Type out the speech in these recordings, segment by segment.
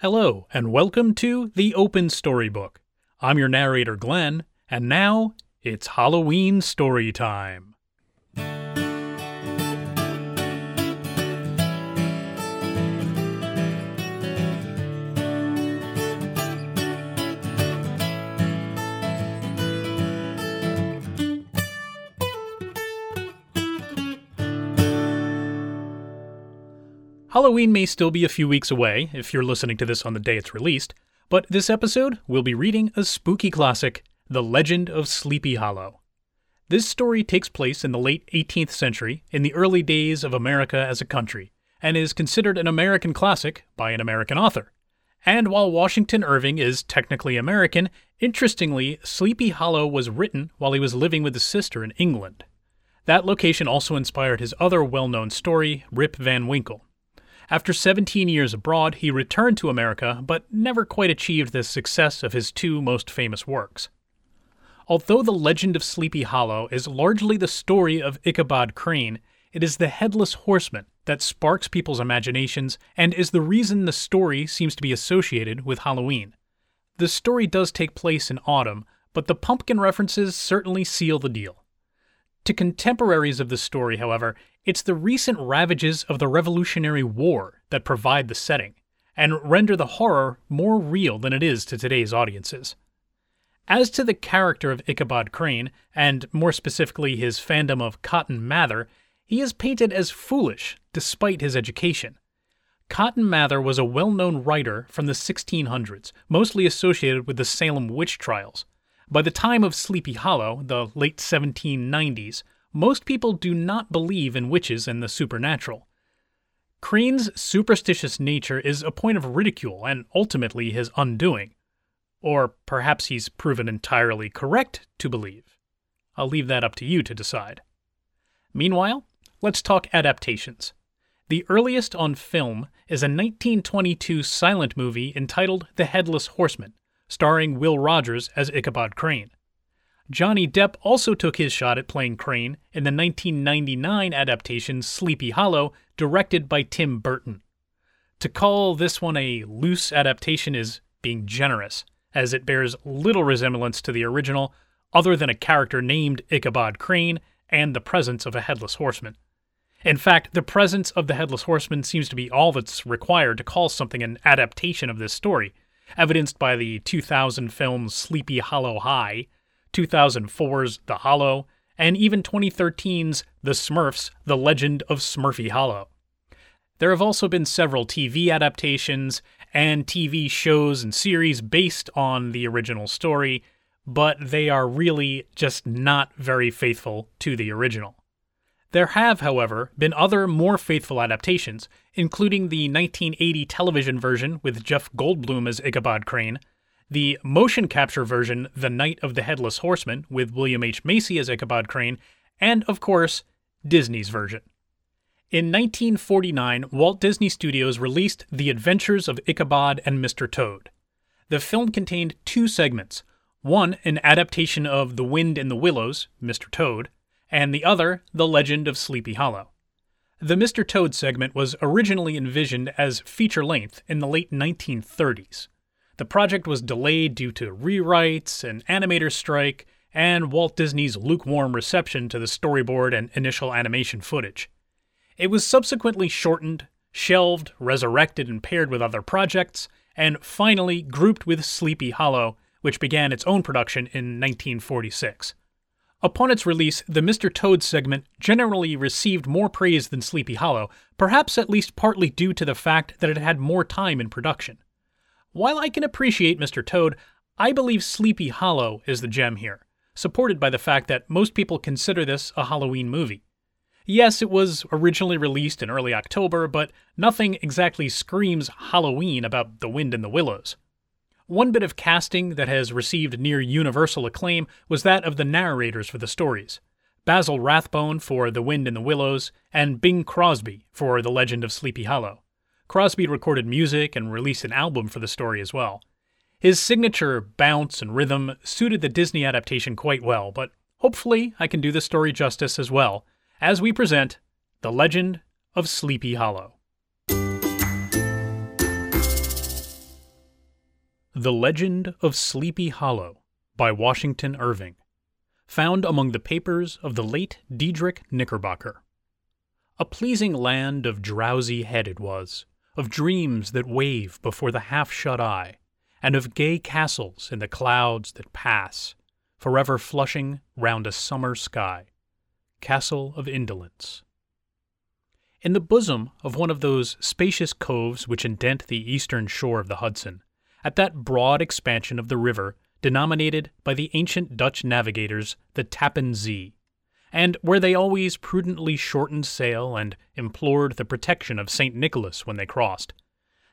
Hello, and welcome to The Open Storybook. I'm your narrator, Glenn, and now it's Halloween story time. Halloween may still be a few weeks away if you're listening to this on the day it's released, but this episode we'll be reading a spooky classic, The Legend of Sleepy Hollow. This story takes place in the late 18th century, in the early days of America as a country, and is considered an American classic by an American author. And while Washington Irving is technically American, interestingly, Sleepy Hollow was written while he was living with his sister in England. That location also inspired his other well known story, Rip Van Winkle. After 17 years abroad, he returned to America, but never quite achieved the success of his two most famous works. Although the legend of Sleepy Hollow is largely the story of Ichabod Crane, it is the Headless Horseman that sparks people's imaginations and is the reason the story seems to be associated with Halloween. The story does take place in autumn, but the pumpkin references certainly seal the deal. To contemporaries of the story, however, it's the recent ravages of the Revolutionary War that provide the setting, and render the horror more real than it is to today's audiences. As to the character of Ichabod Crane, and more specifically his fandom of Cotton Mather, he is painted as foolish despite his education. Cotton Mather was a well known writer from the 1600s, mostly associated with the Salem witch trials. By the time of Sleepy Hollow, the late 1790s, most people do not believe in witches and the supernatural. Crane's superstitious nature is a point of ridicule and ultimately his undoing. Or perhaps he's proven entirely correct to believe. I'll leave that up to you to decide. Meanwhile, let's talk adaptations. The earliest on film is a 1922 silent movie entitled The Headless Horseman, starring Will Rogers as Ichabod Crane. Johnny Depp also took his shot at playing Crane in the 1999 adaptation Sleepy Hollow, directed by Tim Burton. To call this one a loose adaptation is being generous, as it bears little resemblance to the original, other than a character named Ichabod Crane and the presence of a headless horseman. In fact, the presence of the headless horseman seems to be all that's required to call something an adaptation of this story evidenced by the 2000 films Sleepy Hollow High, 2004's The Hollow, and even 2013's The Smurfs The Legend of Smurfy Hollow. There have also been several TV adaptations and TV shows and series based on the original story, but they are really just not very faithful to the original. There have, however, been other more faithful adaptations, including the 1980 television version with Jeff Goldblum as Ichabod Crane, the motion capture version The Night of the Headless Horseman with William H. Macy as Ichabod Crane, and, of course, Disney's version. In 1949, Walt Disney Studios released The Adventures of Ichabod and Mr. Toad. The film contained two segments one, an adaptation of The Wind in the Willows, Mr. Toad, and the other, The Legend of Sleepy Hollow. The Mr. Toad segment was originally envisioned as feature length in the late 1930s. The project was delayed due to rewrites, an animator strike, and Walt Disney's lukewarm reception to the storyboard and initial animation footage. It was subsequently shortened, shelved, resurrected, and paired with other projects, and finally grouped with Sleepy Hollow, which began its own production in 1946. Upon its release, the Mr. Toad segment generally received more praise than Sleepy Hollow, perhaps at least partly due to the fact that it had more time in production. While I can appreciate Mr. Toad, I believe Sleepy Hollow is the gem here, supported by the fact that most people consider this a Halloween movie. Yes, it was originally released in early October, but nothing exactly screams Halloween about The Wind in the Willows. One bit of casting that has received near universal acclaim was that of the narrators for the stories Basil Rathbone for The Wind in the Willows, and Bing Crosby for The Legend of Sleepy Hollow. Crosby recorded music and released an album for the story as well. His signature bounce and rhythm suited the Disney adaptation quite well, but hopefully I can do the story justice as well as we present The Legend of Sleepy Hollow. The Legend of Sleepy Hollow by Washington Irving. Found among the papers of the late Diedrich Knickerbocker. A pleasing land of drowsy head it was, of dreams that wave before the half shut eye, and of gay castles in the clouds that pass, forever flushing round a summer sky. Castle of Indolence. In the bosom of one of those spacious coves which indent the eastern shore of the Hudson, at that broad expansion of the river denominated by the ancient Dutch navigators the Tappan Zee, and where they always prudently shortened sail and implored the protection of St. Nicholas when they crossed,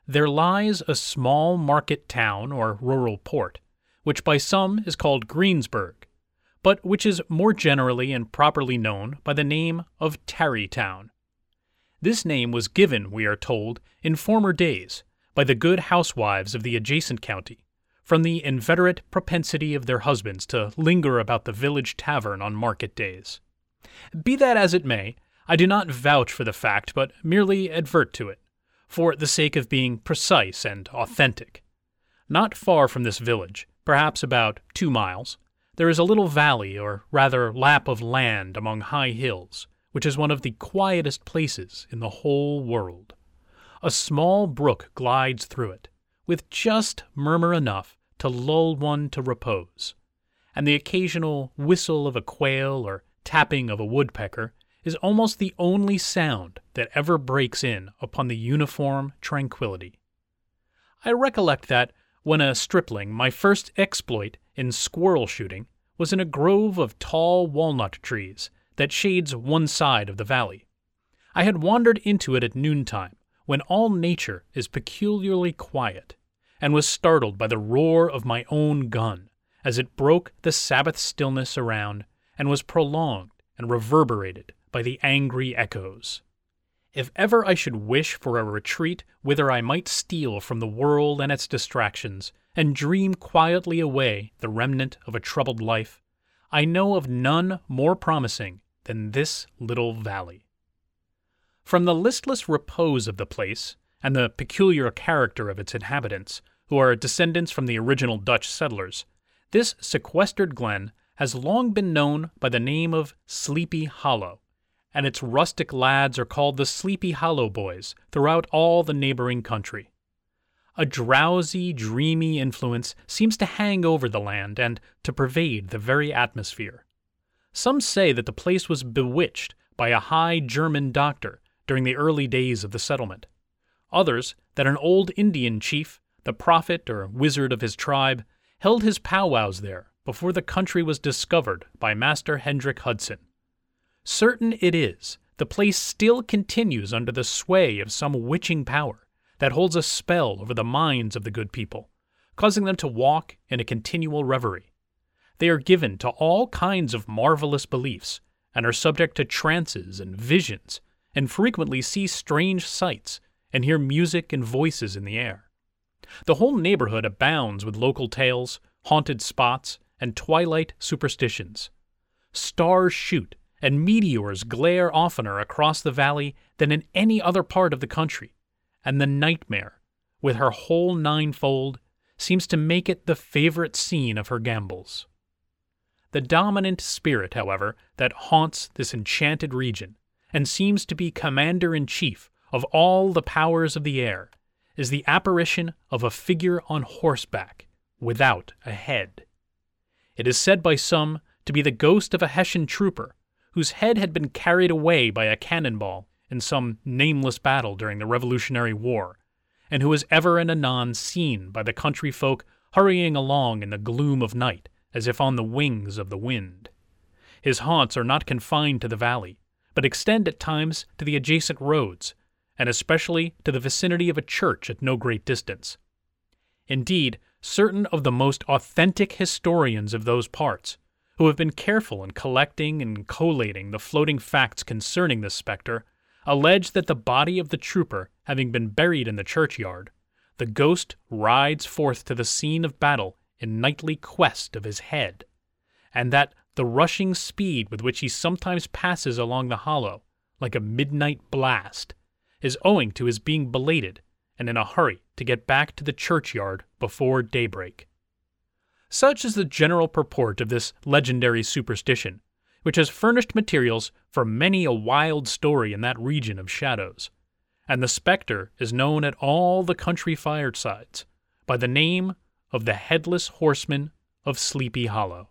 there lies a small market town or rural port, which by some is called Greensburg, but which is more generally and properly known by the name of Tarrytown. This name was given, we are told, in former days by the good housewives of the adjacent county, from the inveterate propensity of their husbands to linger about the village tavern on market days. Be that as it may, I do not vouch for the fact, but merely advert to it, for the sake of being precise and authentic. Not far from this village, perhaps about two miles, there is a little valley, or rather lap of land among high hills, which is one of the quietest places in the whole world. A small brook glides through it, with just murmur enough to lull one to repose, and the occasional whistle of a quail or tapping of a woodpecker is almost the only sound that ever breaks in upon the uniform tranquillity. I recollect that, when a stripling, my first exploit in squirrel shooting was in a grove of tall walnut trees that shades one side of the valley. I had wandered into it at noontime, when all nature is peculiarly quiet, and was startled by the roar of my own gun as it broke the Sabbath stillness around and was prolonged and reverberated by the angry echoes. If ever I should wish for a retreat whither I might steal from the world and its distractions, and dream quietly away the remnant of a troubled life, I know of none more promising than this little valley. From the listless repose of the place, and the peculiar character of its inhabitants, who are descendants from the original Dutch settlers, this sequestered glen has long been known by the name of Sleepy Hollow, and its rustic lads are called the Sleepy Hollow Boys throughout all the neighboring country. A drowsy, dreamy influence seems to hang over the land and to pervade the very atmosphere. Some say that the place was bewitched by a high German doctor during the early days of the settlement. Others, that an old Indian chief, the prophet or wizard of his tribe, held his powwows there before the country was discovered by Master Hendrik Hudson. Certain it is, the place still continues under the sway of some witching power that holds a spell over the minds of the good people, causing them to walk in a continual reverie. They are given to all kinds of marvelous beliefs, and are subject to trances and visions and frequently see strange sights and hear music and voices in the air. The whole neighborhood abounds with local tales, haunted spots, and twilight superstitions. Stars shoot and meteors glare oftener across the valley than in any other part of the country, and the nightmare, with her whole ninefold, seems to make it the favorite scene of her gambols. The dominant spirit, however, that haunts this enchanted region and seems to be commander in chief of all the powers of the air, is the apparition of a figure on horseback without a head. It is said by some to be the ghost of a Hessian trooper whose head had been carried away by a cannonball in some nameless battle during the Revolutionary War, and who is ever and anon seen by the country folk hurrying along in the gloom of night as if on the wings of the wind. His haunts are not confined to the valley, but extend at times to the adjacent roads, and especially to the vicinity of a church at no great distance. Indeed, certain of the most authentic historians of those parts, who have been careful in collecting and collating the floating facts concerning this spectre, allege that the body of the trooper having been buried in the churchyard, the ghost rides forth to the scene of battle in nightly quest of his head, and that the rushing speed with which he sometimes passes along the hollow, like a midnight blast, is owing to his being belated and in a hurry to get back to the churchyard before daybreak. Such is the general purport of this legendary superstition, which has furnished materials for many a wild story in that region of shadows. And the spectre is known at all the country firesides by the name of the Headless Horseman of Sleepy Hollow.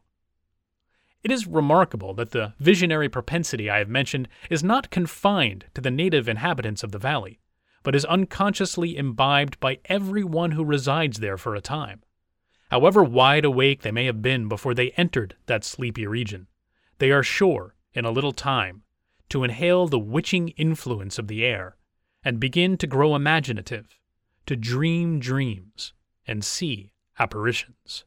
It is remarkable that the visionary propensity I have mentioned is not confined to the native inhabitants of the valley, but is unconsciously imbibed by every one who resides there for a time. However wide awake they may have been before they entered that sleepy region, they are sure, in a little time, to inhale the witching influence of the air, and begin to grow imaginative, to dream dreams, and see apparitions.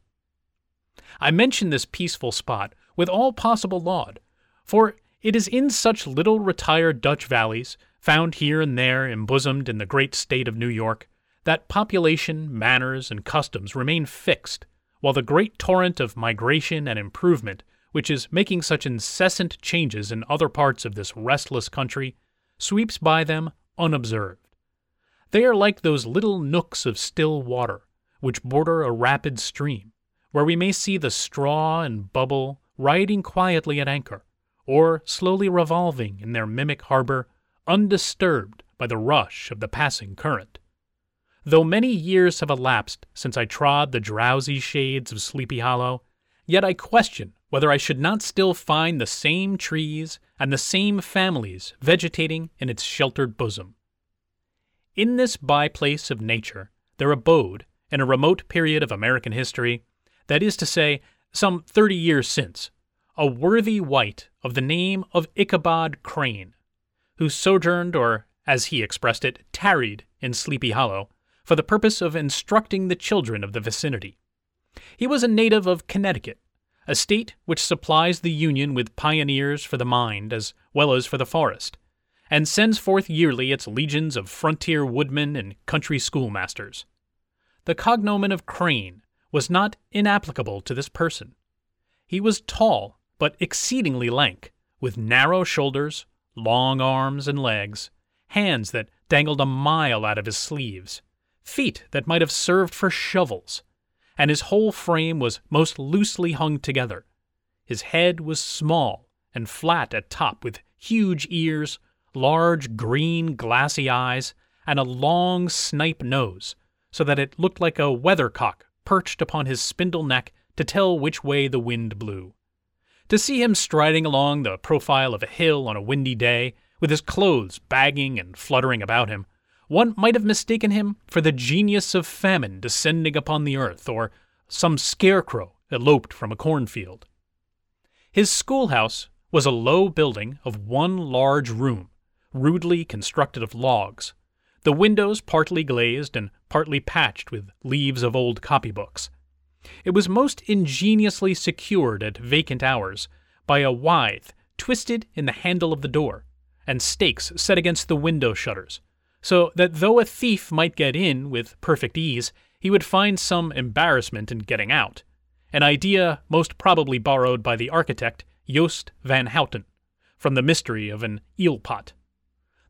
I mention this peaceful spot with all possible laud, for it is in such little retired Dutch valleys, found here and there embosomed in the great state of New York, that population, manners, and customs remain fixed, while the great torrent of migration and improvement, which is making such incessant changes in other parts of this restless country, sweeps by them unobserved. They are like those little nooks of still water, which border a rapid stream, where we may see the straw and bubble riding quietly at anchor, or slowly revolving in their mimic harbor, undisturbed by the rush of the passing current. Though many years have elapsed since I trod the drowsy shades of Sleepy Hollow, yet I question whether I should not still find the same trees and the same families vegetating in its sheltered bosom. In this by place of nature there abode, in a remote period of American history, that is to say, some thirty years since, a worthy wight of the name of Ichabod Crane, who sojourned, or as he expressed it, tarried in Sleepy Hollow, for the purpose of instructing the children of the vicinity. He was a native of Connecticut, a state which supplies the Union with pioneers for the mind as well as for the forest, and sends forth yearly its legions of frontier woodmen and country schoolmasters. The cognomen of Crane was not inapplicable to this person. He was tall, but exceedingly lank, with narrow shoulders, long arms and legs, hands that dangled a mile out of his sleeves, feet that might have served for shovels, and his whole frame was most loosely hung together. His head was small and flat at top, with huge ears, large green glassy eyes, and a long snipe nose, so that it looked like a weathercock perched upon his spindle neck to tell which way the wind blew. To see him striding along the profile of a hill on a windy day, with his clothes bagging and fluttering about him, one might have mistaken him for the genius of famine descending upon the earth, or some scarecrow eloped from a cornfield. His schoolhouse was a low building of one large room, rudely constructed of logs, the windows partly glazed and partly patched with leaves of old copybooks. It was most ingeniously secured at vacant hours by a withe twisted in the handle of the door, and stakes set against the window shutters, so that though a thief might get in with perfect ease, he would find some embarrassment in getting out, an idea most probably borrowed by the architect Joost van Houten from the mystery of an eel pot.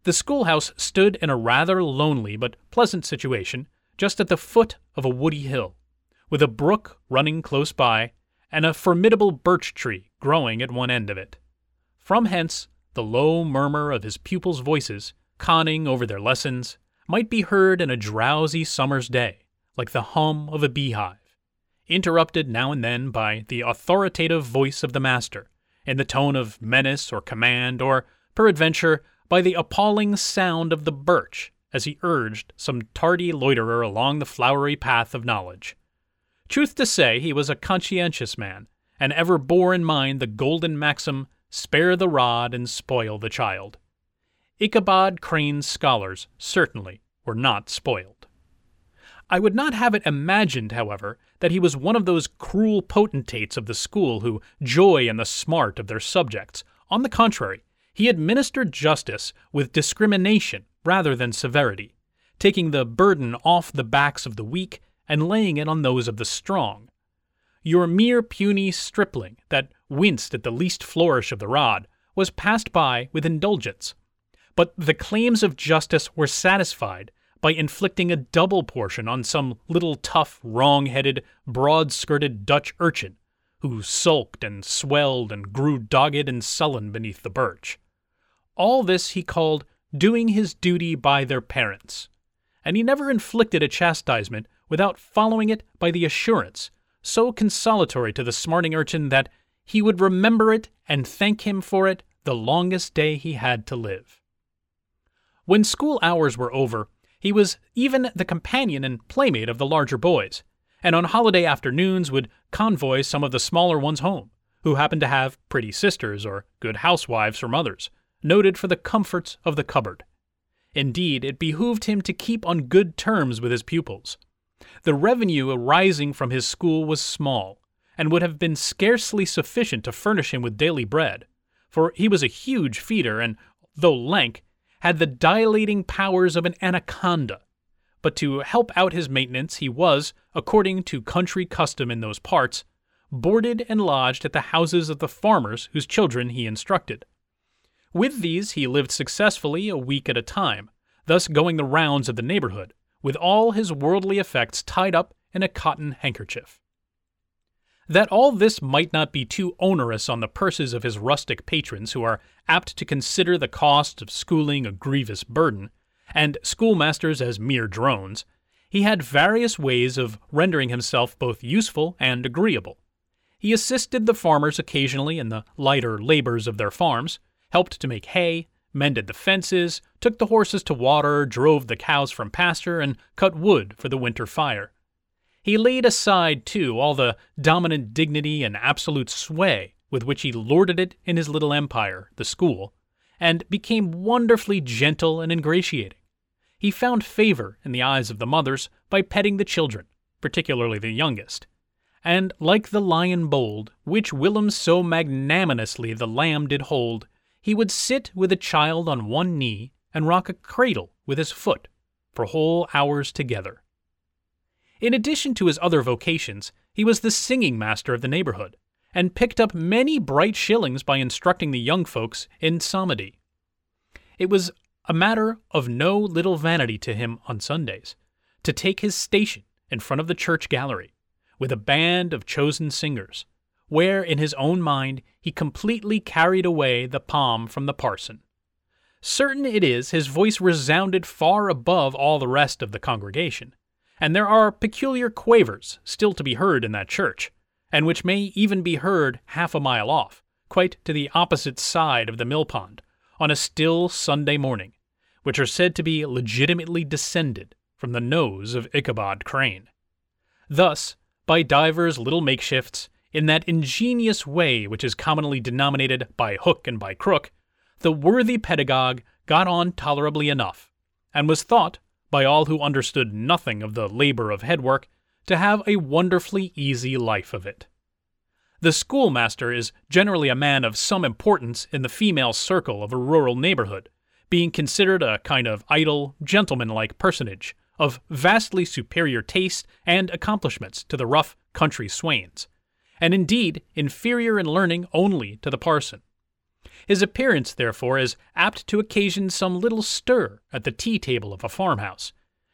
The schoolhouse stood in a rather lonely but pleasant situation, just at the foot of a woody hill, with a brook running close by, and a formidable birch tree growing at one end of it. From hence, the low murmur of his pupils' voices, conning over their lessons, might be heard in a drowsy summer's day, like the hum of a beehive, interrupted now and then by the authoritative voice of the master, in the tone of menace or command, or, peradventure, by the appalling sound of the birch as he urged some tardy loiterer along the flowery path of knowledge. Truth to say, he was a conscientious man, and ever bore in mind the golden maxim, spare the rod and spoil the child. Ichabod Crane's scholars certainly were not spoiled. I would not have it imagined, however, that he was one of those cruel potentates of the school who joy in the smart of their subjects. On the contrary, he administered justice with discrimination rather than severity, taking the burden off the backs of the weak and laying it on those of the strong. Your mere puny stripling that winced at the least flourish of the rod was passed by with indulgence. But the claims of justice were satisfied by inflicting a double portion on some little tough, wrong headed, broad skirted Dutch urchin who sulked and swelled and grew dogged and sullen beneath the birch. All this he called doing his duty by their parents, and he never inflicted a chastisement without following it by the assurance, so consolatory to the smarting urchin that he would remember it and thank him for it the longest day he had to live. When school hours were over, he was even the companion and playmate of the larger boys, and on holiday afternoons would convoy some of the smaller ones home, who happened to have pretty sisters or good housewives for mothers, noted for the comforts of the cupboard. Indeed, it behooved him to keep on good terms with his pupils. The revenue arising from his school was small, and would have been scarcely sufficient to furnish him with daily bread, for he was a huge feeder and, though lank, had the dilating powers of an anaconda. But to help out his maintenance, he was, according to country custom in those parts, boarded and lodged at the houses of the farmers whose children he instructed. With these he lived successfully a week at a time, thus going the rounds of the neighborhood, with all his worldly effects tied up in a cotton handkerchief. That all this might not be too onerous on the purses of his rustic patrons who are apt to consider the cost of schooling a grievous burden, and schoolmasters as mere drones, he had various ways of rendering himself both useful and agreeable. He assisted the farmers occasionally in the lighter labors of their farms, helped to make hay, mended the fences, took the horses to water, drove the cows from pasture, and cut wood for the winter fire. He laid aside, too, all the dominant dignity and absolute sway with which he lorded it in his little empire, the school, and became wonderfully gentle and ingratiating. He found favor in the eyes of the mothers by petting the children, particularly the youngest. And like the lion bold, which whilom so magnanimously the lamb did hold, he would sit with a child on one knee and rock a cradle with his foot for whole hours together. In addition to his other vocations, he was the singing master of the neighborhood, and picked up many bright shillings by instructing the young folks in psalmody. It was a matter of no little vanity to him on Sundays to take his station in front of the church gallery, with a band of chosen singers, where in his own mind he completely carried away the palm from the parson. Certain it is his voice resounded far above all the rest of the congregation, and there are peculiar quavers still to be heard in that church, and which may even be heard half a mile off, quite to the opposite side of the mill pond, on a still Sunday morning, which are said to be legitimately descended from the nose of Ichabod Crane. Thus, by divers little makeshifts, in that ingenious way which is commonly denominated by hook and by crook, the worthy pedagogue got on tolerably enough, and was thought by all who understood nothing of the labor of headwork, to have a wonderfully easy life of it. The schoolmaster is generally a man of some importance in the female circle of a rural neighborhood, being considered a kind of idle, gentlemanlike personage, of vastly superior taste and accomplishments to the rough country swains, and indeed inferior in learning only to the parson. His appearance, therefore, is apt to occasion some little stir at the tea table of a farmhouse,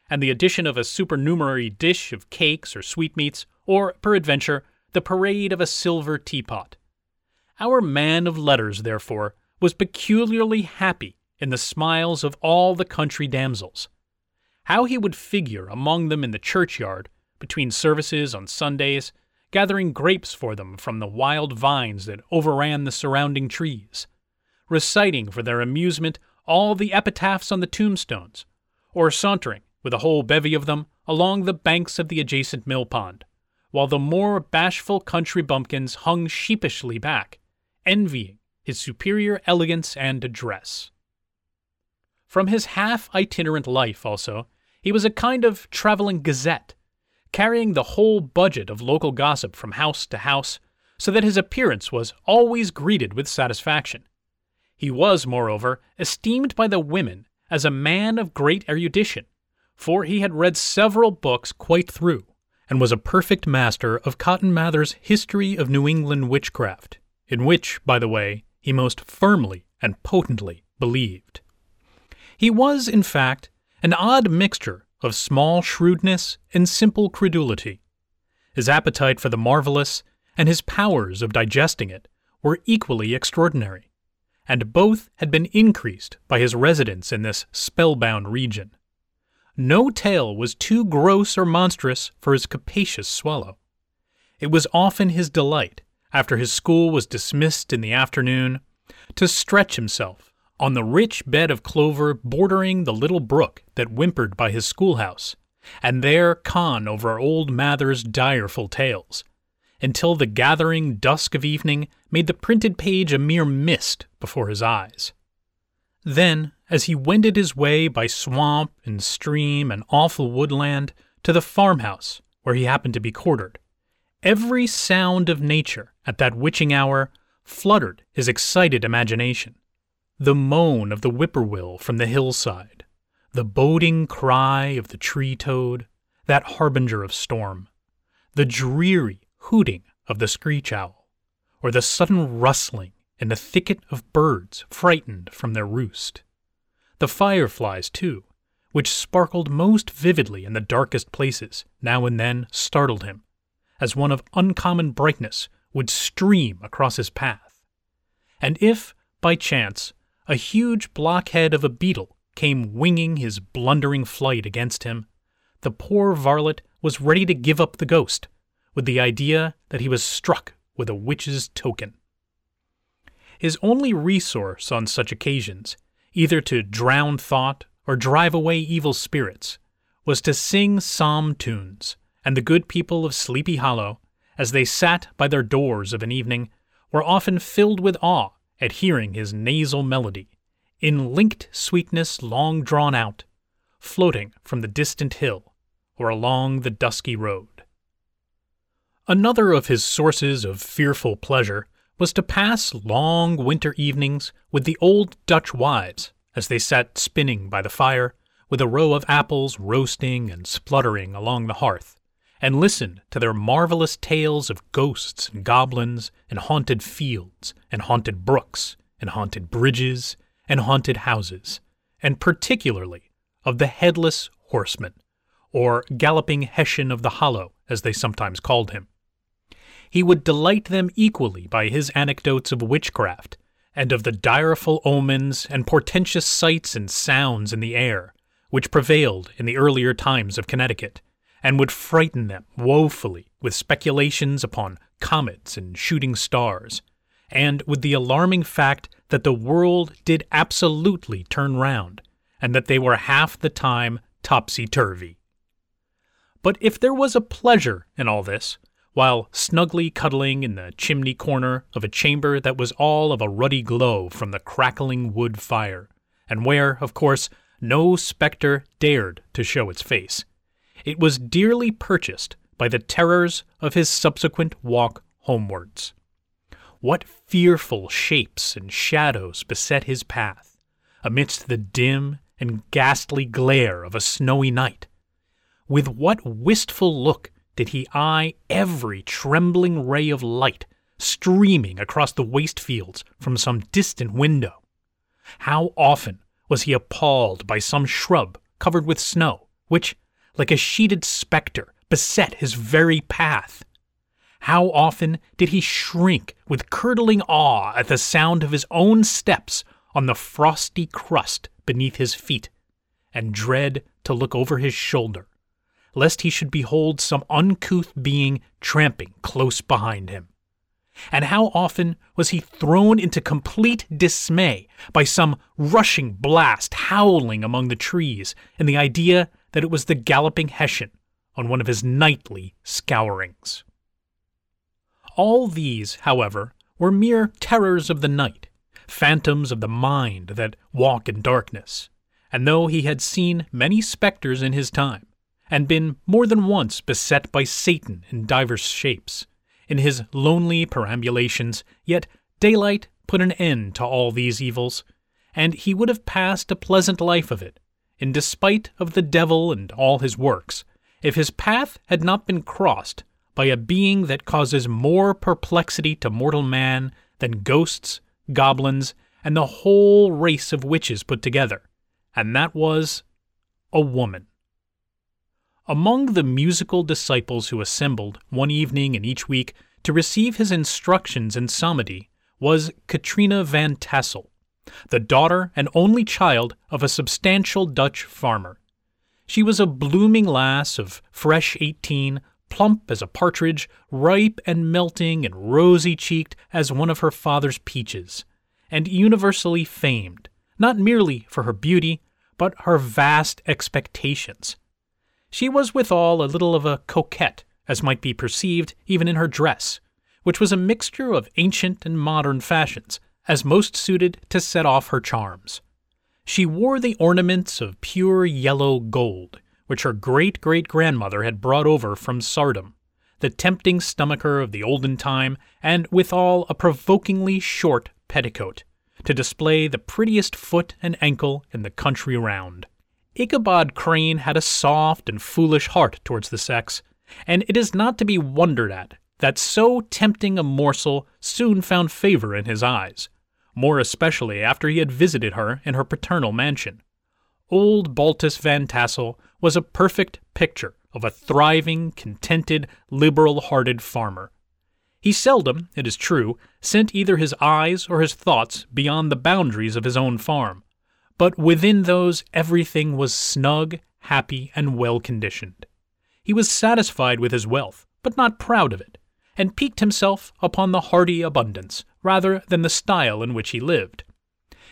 and the addition of a supernumerary dish of cakes or sweetmeats, or, peradventure, the parade of a silver teapot. Our man of letters, therefore, was peculiarly happy in the smiles of all the country damsels. How he would figure among them in the churchyard, between services on Sundays, gathering grapes for them from the wild vines that overran the surrounding trees, reciting for their amusement all the epitaphs on the tombstones, or sauntering, with a whole bevy of them, along the banks of the adjacent mill pond, while the more bashful country bumpkins hung sheepishly back, envying his superior elegance and address. From his half itinerant life, also, he was a kind of traveling gazette, carrying the whole budget of local gossip from house to house, so that his appearance was always greeted with satisfaction, he was, moreover, esteemed by the women as a man of great erudition, for he had read several books quite through, and was a perfect master of Cotton Mather's History of New England Witchcraft, in which, by the way, he most firmly and potently believed. He was, in fact, an odd mixture of small shrewdness and simple credulity. His appetite for the marvelous and his powers of digesting it were equally extraordinary, and both had been increased by his residence in this spellbound region. No tale was too gross or monstrous for his capacious swallow. It was often his delight, after his school was dismissed in the afternoon, to stretch himself on the rich bed of clover bordering the little brook that whimpered by his schoolhouse, and there con over old Mather's direful tales, until the gathering dusk of evening made the printed page a mere mist before his eyes. Then, as he wended his way by swamp and stream and awful woodland to the farmhouse where he happened to be quartered, every sound of nature at that witching hour fluttered his excited imagination. The moan of the whippoorwill from the hillside, the boding cry of the tree toad, that harbinger of storm, the dreary hooting of the screech owl, or the sudden rustling in the thicket of birds frightened from their roost. The fireflies, too, which sparkled most vividly in the darkest places, now and then startled him, as one of uncommon brightness would stream across his path. And if, by chance, a huge blockhead of a beetle came winging his blundering flight against him, the poor varlet was ready to give up the ghost, with the idea that he was struck with a witch's token. His only resource on such occasions, either to drown thought or drive away evil spirits, was to sing psalm tunes, and the good people of Sleepy Hollow, as they sat by their doors of an evening, were often filled with awe at hearing his nasal melody, in linked sweetness long drawn out, floating from the distant hill or along the dusky road. Another of his sources of fearful pleasure was to pass long winter evenings with the old Dutch wives as they sat spinning by the fire, with a row of apples roasting and spluttering along the hearth, and listened to their marvelous tales of ghosts and goblins and haunted fields and haunted brooks and haunted bridges and haunted houses, and particularly of the headless horseman, or galloping Hessian of the Hollow, as they sometimes called him. He would delight them equally by his anecdotes of witchcraft, and of the direful omens and portentous sights and sounds in the air, which prevailed in the earlier times of Connecticut, and would frighten them woefully with speculations upon comets and shooting stars, and with the alarming fact that the world did absolutely turn round, and that they were half the time topsy turvy. But if there was a pleasure in all this, while snugly cuddling in the chimney corner of a chamber that was all of a ruddy glow from the crackling wood fire, and where, of course, no spectre dared to show its face. It was dearly purchased by the terrors of his subsequent walk homewards. What fearful shapes and shadows beset his path, amidst the dim and ghastly glare of a snowy night! With what wistful look did he eye every trembling ray of light streaming across the waste fields from some distant window. How often was he appalled by some shrub covered with snow, which, like a sheeted spectre, beset his very path. How often did he shrink with curdling awe at the sound of his own steps on the frosty crust beneath his feet, and dread to look over his shoulder lest he should behold some uncouth being tramping close behind him. And how often was he thrown into complete dismay by some rushing blast howling among the trees and the idea that it was the galloping Hessian on one of his nightly scourings. All these, however, were mere terrors of the night, phantoms of the mind that walk in darkness, and though he had seen many spectres in his time, and been more than once beset by Satan in divers shapes. In his lonely perambulations, yet daylight put an end to all these evils, and he would have passed a pleasant life of it, in despite of the devil and all his works, if his path had not been crossed by a being that causes more perplexity to mortal man than ghosts, goblins, and the whole race of witches put together, and that was a woman. Among the musical disciples who assembled one evening in each week to receive his instructions in psalmody was Katrina van Tassel, the daughter and only child of a substantial Dutch farmer. She was a blooming lass of fresh eighteen, plump as a partridge, ripe and melting and rosy cheeked as one of her father's peaches, and universally famed, not merely for her beauty, but her vast expectations. She was withal a little of a coquette, as might be perceived even in her dress, which was a mixture of ancient and modern fashions, as most suited to set off her charms. She wore the ornaments of pure yellow gold, which her great great grandmother had brought over from Saardam, the tempting stomacher of the olden time, and withal a provokingly short petticoat, to display the prettiest foot and ankle in the country round. Ichabod Crane had a soft and foolish heart towards the sex, and it is not to be wondered at that so tempting a morsel soon found favor in his eyes, more especially after he had visited her in her paternal mansion. Old Baltus Van Tassel was a perfect picture of a thriving, contented, liberal hearted farmer. He seldom, it is true, sent either his eyes or his thoughts beyond the boundaries of his own farm, but within those everything was snug, happy, and well conditioned. He was satisfied with his wealth, but not proud of it, and piqued himself upon the hearty abundance rather than the style in which he lived.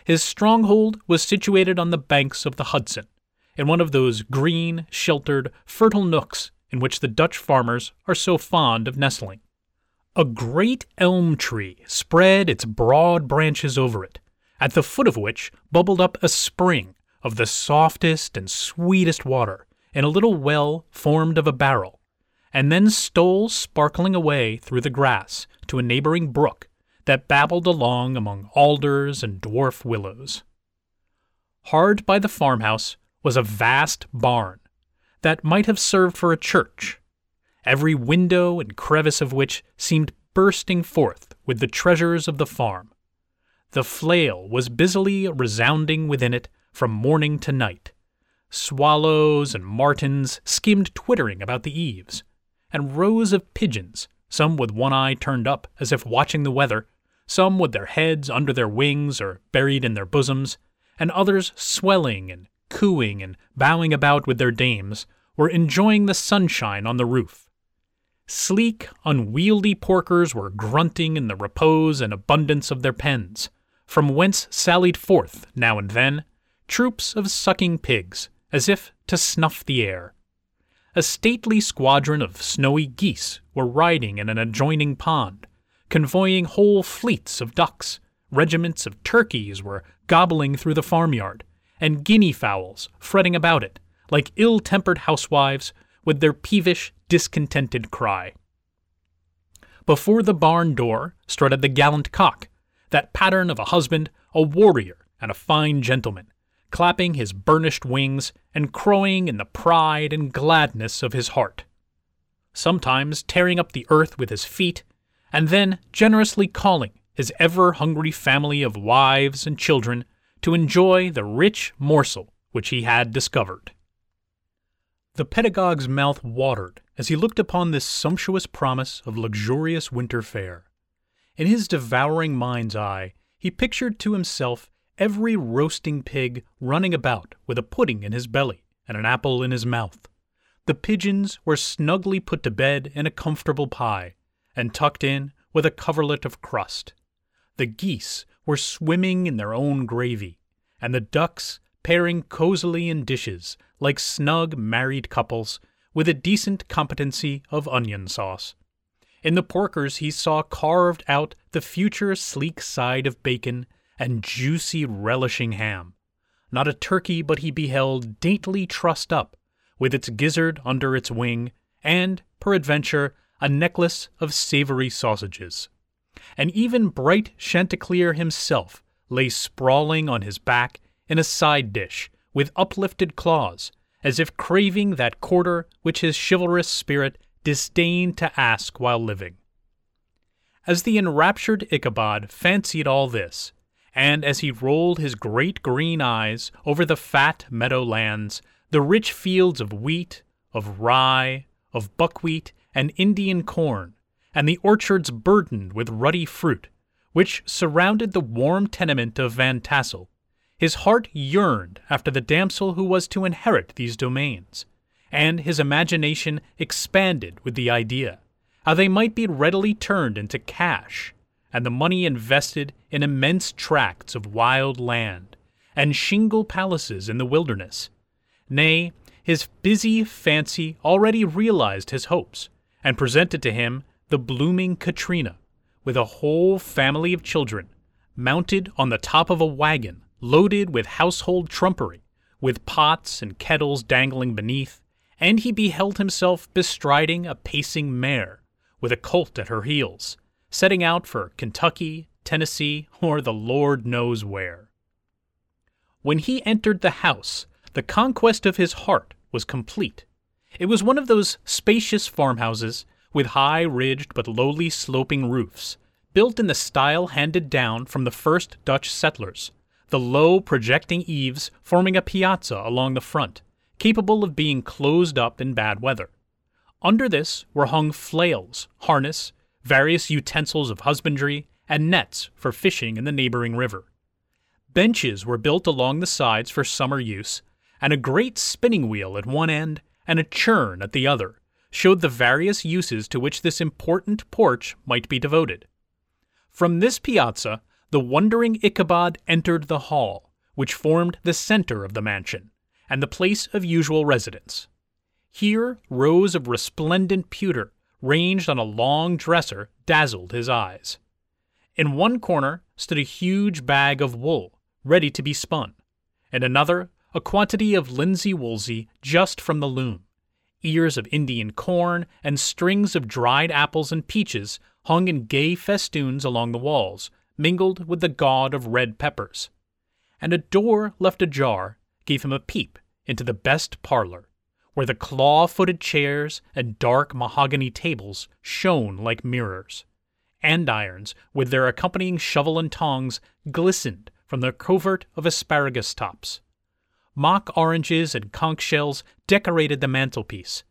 His stronghold was situated on the banks of the Hudson, in one of those green, sheltered, fertile nooks in which the Dutch farmers are so fond of nestling. A great elm tree spread its broad branches over it, at the foot of which bubbled up a spring of the softest and sweetest water in a little well formed of a barrel, and then stole sparkling away through the grass to a neighboring brook that babbled along among alders and dwarf willows. Hard by the farmhouse was a vast barn that might have served for a church, every window and crevice of which seemed bursting forth with the treasures of the farm. The flail was busily resounding within it from morning to night. Swallows and martins skimmed twittering about the eaves, and rows of pigeons, some with one eye turned up as if watching the weather, some with their heads under their wings or buried in their bosoms, and others swelling and cooing and bowing about with their dames, were enjoying the sunshine on the roof. Sleek, unwieldy porkers were grunting in the repose and abundance of their pens, from whence sallied forth, now and then, troops of sucking pigs, as if to snuff the air. A stately squadron of snowy geese were riding in an adjoining pond, convoying whole fleets of ducks. Regiments of turkeys were gobbling through the farmyard, and guinea fowls fretting about it, like ill tempered housewives with their peevish, discontented cry. Before the barn door strutted the gallant cock, that pattern of a husband, a warrior, and a fine gentleman, clapping his burnished wings and crowing in the pride and gladness of his heart. Sometimes tearing up the earth with his feet, and then generously calling his ever hungry family of wives and children to enjoy the rich morsel which he had discovered. The pedagogue's mouth watered as he looked upon this sumptuous promise of luxurious winter fare. In his devouring mind's eye, he pictured to himself every roasting pig running about with a pudding in his belly and an apple in his mouth. The pigeons were snugly put to bed in a comfortable pie, and tucked in with a coverlet of crust. The geese were swimming in their own gravy, and the ducks pairing cozily in dishes like snug married couples with a decent competency of onion sauce. In the porkers he saw carved out the future sleek side of bacon and juicy relishing ham. Not a turkey but he beheld daintily trussed up, with its gizzard under its wing, and, peradventure, a necklace of savory sausages. And even bright Chanticleer himself lay sprawling on his back in a side dish with uplifted claws, as if craving that quarter which his chivalrous spirit disdained to ask while living. As the enraptured Ichabod fancied all this, and as he rolled his great green eyes over the fat meadow lands, the rich fields of wheat, of rye, of buckwheat, and Indian corn, and the orchards burdened with ruddy fruit, which surrounded the warm tenement of Van Tassel, his heart yearned after the damsel who was to inherit these domains, and his imagination expanded with the idea how they might be readily turned into cash, and the money invested in immense tracts of wild land and shingle palaces in the wilderness. Nay, his busy fancy already realized his hopes, and presented to him the blooming Katrina, with a whole family of children, mounted on the top of a wagon loaded with household trumpery, with pots and kettles dangling beneath, and he beheld himself bestriding a pacing mare, with a colt at her heels, setting out for Kentucky, Tennessee, or the Lord knows where. When he entered the house, the conquest of his heart was complete. It was one of those spacious farmhouses with high ridged but lowly sloping roofs, built in the style handed down from the first Dutch settlers, the low projecting eaves forming a piazza along the front, capable of being closed up in bad weather. Under this were hung flails, harness, various utensils of husbandry, and nets for fishing in the neighboring river. Benches were built along the sides for summer use, and a great spinning wheel at one end and a churn at the other showed the various uses to which this important porch might be devoted. From this piazza, the wondering Ichabod entered the hall, which formed the center of the mansion, and the place of usual residence. Here, rows of resplendent pewter, ranged on a long dresser, dazzled his eyes. In one corner stood a huge bag of wool, ready to be spun. In another, a quantity of linsey woolsey just from the loom. Ears of Indian corn and strings of dried apples and peaches hung in gay festoons along the walls, mingled with the gaud of red peppers. And a door left ajar gave him a peep into the best parlor, where the claw footed chairs and dark mahogany tables shone like mirrors. Andirons, with their accompanying shovel and tongs, glistened from the covert of asparagus tops. Mock oranges and conch shells decorated the mantelpiece.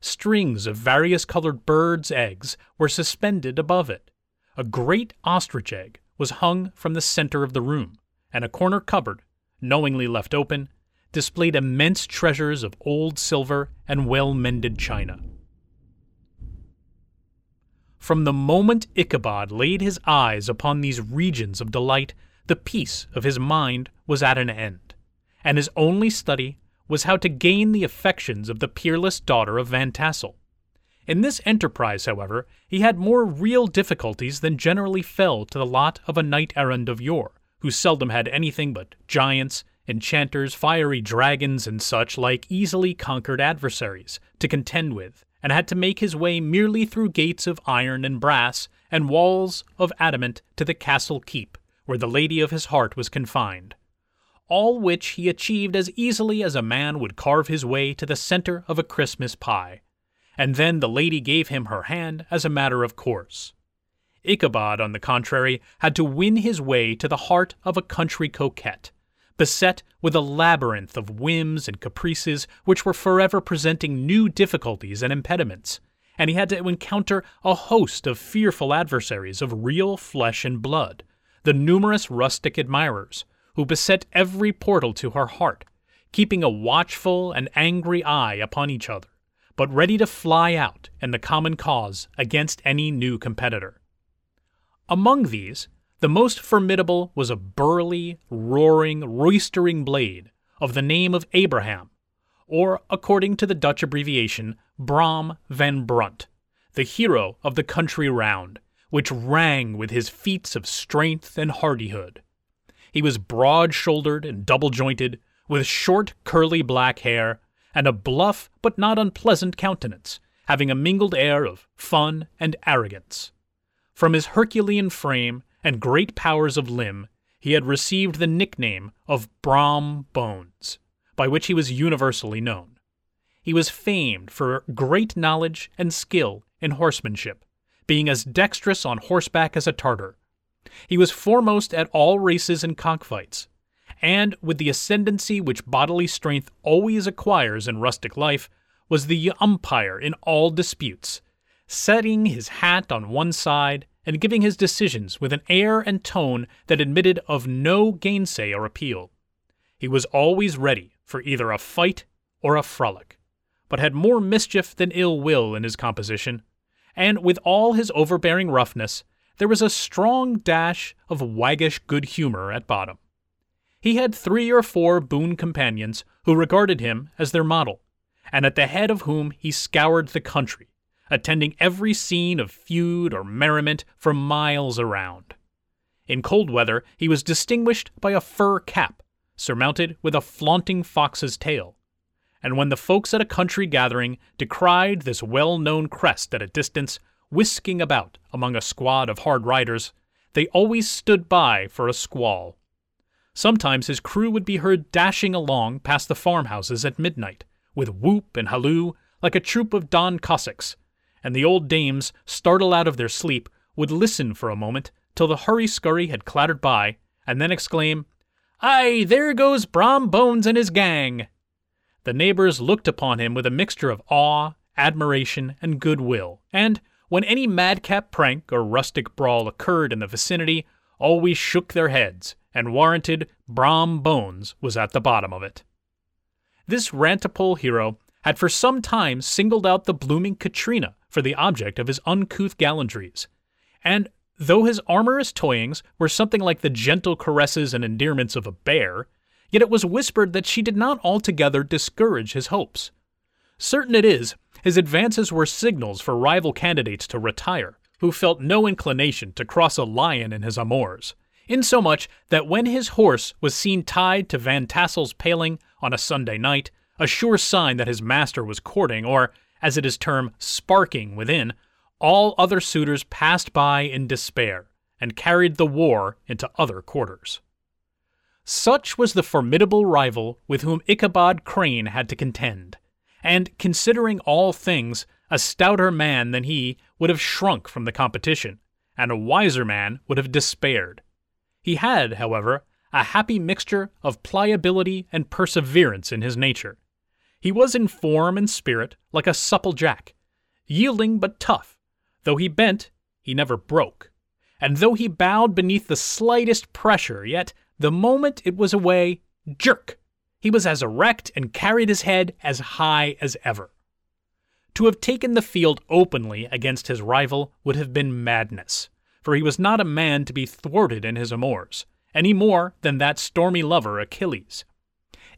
Strings of various colored birds' eggs were suspended above it. A great ostrich egg was hung from the center of the room, and a corner cupboard, knowingly left open, displayed immense treasures of old silver and well mended china. From the moment Ichabod laid his eyes upon these regions of delight, the peace of his mind was at an end, and his only study was how to gain the affections of the peerless daughter of Van Tassel. In this enterprise, however, he had more real difficulties than generally fell to the lot of a knight errant of yore, who seldom had anything but giants, enchanters, fiery dragons, and such like easily conquered adversaries to contend with, and had to make his way merely through gates of iron and brass and walls of adamant to the castle keep, where the lady of his heart was confined. All which he achieved as easily as a man would carve his way to the center of a Christmas pie, and then the lady gave him her hand as a matter of course. Ichabod, on the contrary, had to win his way to the heart of a country coquette, beset with a labyrinth of whims and caprices which were forever presenting new difficulties and impediments, and he had to encounter a host of fearful adversaries of real flesh and blood, the numerous rustic admirers, who beset every portal to her heart, keeping a watchful and angry eye upon each other, but ready to fly out in the common cause against any new competitor. Among these, the most formidable was a burly, roaring, roistering blade of the name of Abraham, or, according to the Dutch abbreviation, Brom van Brunt, the hero of the country round, which rang with his feats of strength and hardihood. He was broad shouldered and double jointed, with short, curly black hair, and a bluff but not unpleasant countenance, having a mingled air of fun and arrogance. From his Herculean frame and great powers of limb, he had received the nickname of Brom Bones, by which he was universally known. He was famed for great knowledge and skill in horsemanship, being as dexterous on horseback as a Tartar. He was foremost at all races and cockfights, and with the ascendancy which bodily strength always acquires in rustic life, was the umpire in all disputes, setting his hat on one side and giving his decisions with an air and tone that admitted of no gainsay or appeal. He was always ready for either a fight or a frolic, but had more mischief than ill will in his composition, and with all his overbearing roughness, there was a strong dash of waggish good humor at bottom. He had three or four boon companions who regarded him as their model, and at the head of whom he scoured the country, attending every scene of feud or merriment for miles around. In cold weather, he was distinguished by a fur cap, surmounted with a flaunting fox's tail. And when the folks at a country gathering descried this well known crest at a distance, whisking about among a squad of hard riders, they always stood by for a squall. Sometimes his crew would be heard dashing along past the farmhouses at midnight, with whoop and halloo like a troop of Don Cossacks, and the old dames, startled out of their sleep, would listen for a moment till the hurry scurry had clattered by, and then exclaim, Aye, there goes Brom Bones and his gang! The neighbors looked upon him with a mixture of awe, admiration, and goodwill, and, when any madcap prank or rustic brawl occurred in the vicinity, always shook their heads and warranted Brom Bones was at the bottom of it. This rantipole hero had for some time singled out the blooming Katrina for the object of his uncouth gallantries, and though his amorous toyings were something like the gentle caresses and endearments of a bear, yet it was whispered that she did not altogether discourage his hopes. Certain it is, his advances were signals for rival candidates to retire, who felt no inclination to cross a lion in his amours, insomuch that when his horse was seen tied to Van Tassel's paling on a Sunday night, a sure sign that his master was courting, or, as it is termed, sparking within, all other suitors passed by in despair and carried the war into other quarters. Such was the formidable rival with whom Ichabod Crane had to contend, and considering all things, a stouter man than he would have shrunk from the competition, and a wiser man would have despaired. He had, however, a happy mixture of pliability and perseverance in his nature. He was in form and spirit like a supple jack, yielding but tough. Though he bent, he never broke. And though he bowed beneath the slightest pressure, yet the moment it was away, jerk! He was as erect and carried his head as high as ever. To have taken the field openly against his rival would have been madness, for he was not a man to be thwarted in his amours, any more than that stormy lover Achilles.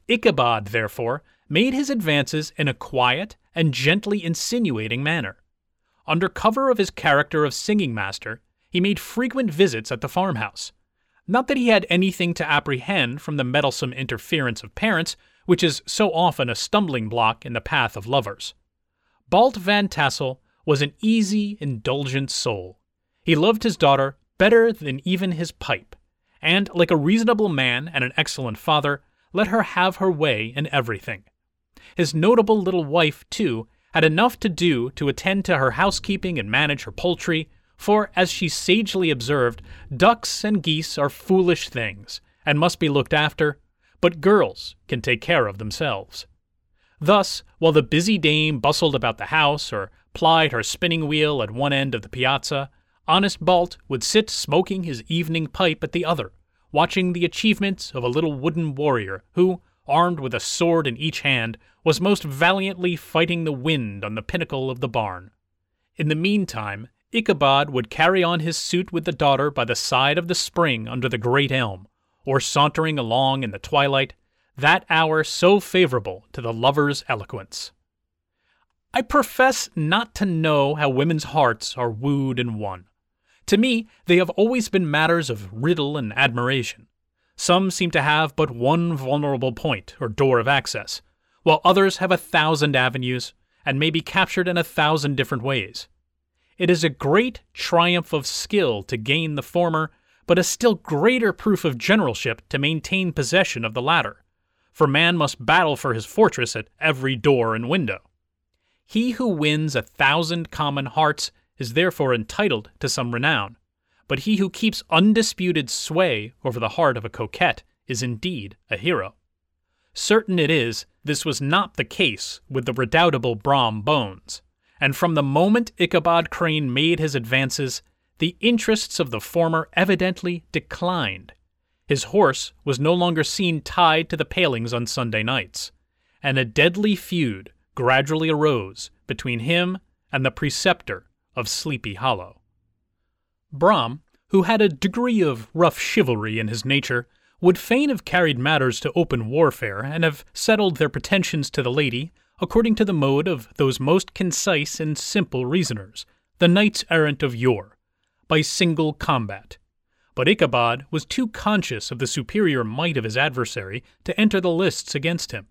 Ichabod, therefore, made his advances in a quiet and gently insinuating manner. Under cover of his character of singing master, he made frequent visits at the farmhouse, not that he had anything to apprehend from the meddlesome interference of parents, which is so often a stumbling block in the path of lovers. Balt Van Tassel was an easy, indulgent soul. He loved his daughter better than even his pipe, and, like a reasonable man and an excellent father, let her have her way in everything. His notable little wife, too, had enough to do to attend to her housekeeping and manage her poultry, for, as she sagely observed, ducks and geese are foolish things, and must be looked after, but girls can take care of themselves. Thus, while the busy dame bustled about the house or plied her spinning wheel at one end of the piazza, honest Balt would sit smoking his evening pipe at the other, watching the achievements of a little wooden warrior who, armed with a sword in each hand, was most valiantly fighting the wind on the pinnacle of the barn. In the meantime, Ichabod would carry on his suit with the daughter by the side of the spring under the great elm, or sauntering along in the twilight, that hour so favorable to the lover's eloquence. I profess not to know how women's hearts are wooed and won. To me, they have always been matters of riddle and admiration. Some seem to have but one vulnerable point or door of access, while others have a thousand avenues and may be captured in a thousand different ways. It is a great triumph of skill to gain the former, but a still greater proof of generalship to maintain possession of the latter, for man must battle for his fortress at every door and window. He who wins a thousand common hearts is therefore entitled to some renown, but he who keeps undisputed sway over the heart of a coquette is indeed a hero. Certain it is, this was not the case with the redoubtable Brom Bones, and from the moment Ichabod Crane made his advances, the interests of the former evidently declined. His horse was no longer seen tied to the palings on Sunday nights, and a deadly feud gradually arose between him and the preceptor of Sleepy Hollow. Brom, who had a degree of rough chivalry in his nature, would fain have carried matters to open warfare and have settled their pretensions to the lady according to the mode of those most concise and simple reasoners, the knights errant of yore, by single combat. But Ichabod was too conscious of the superior might of his adversary to enter the lists against him.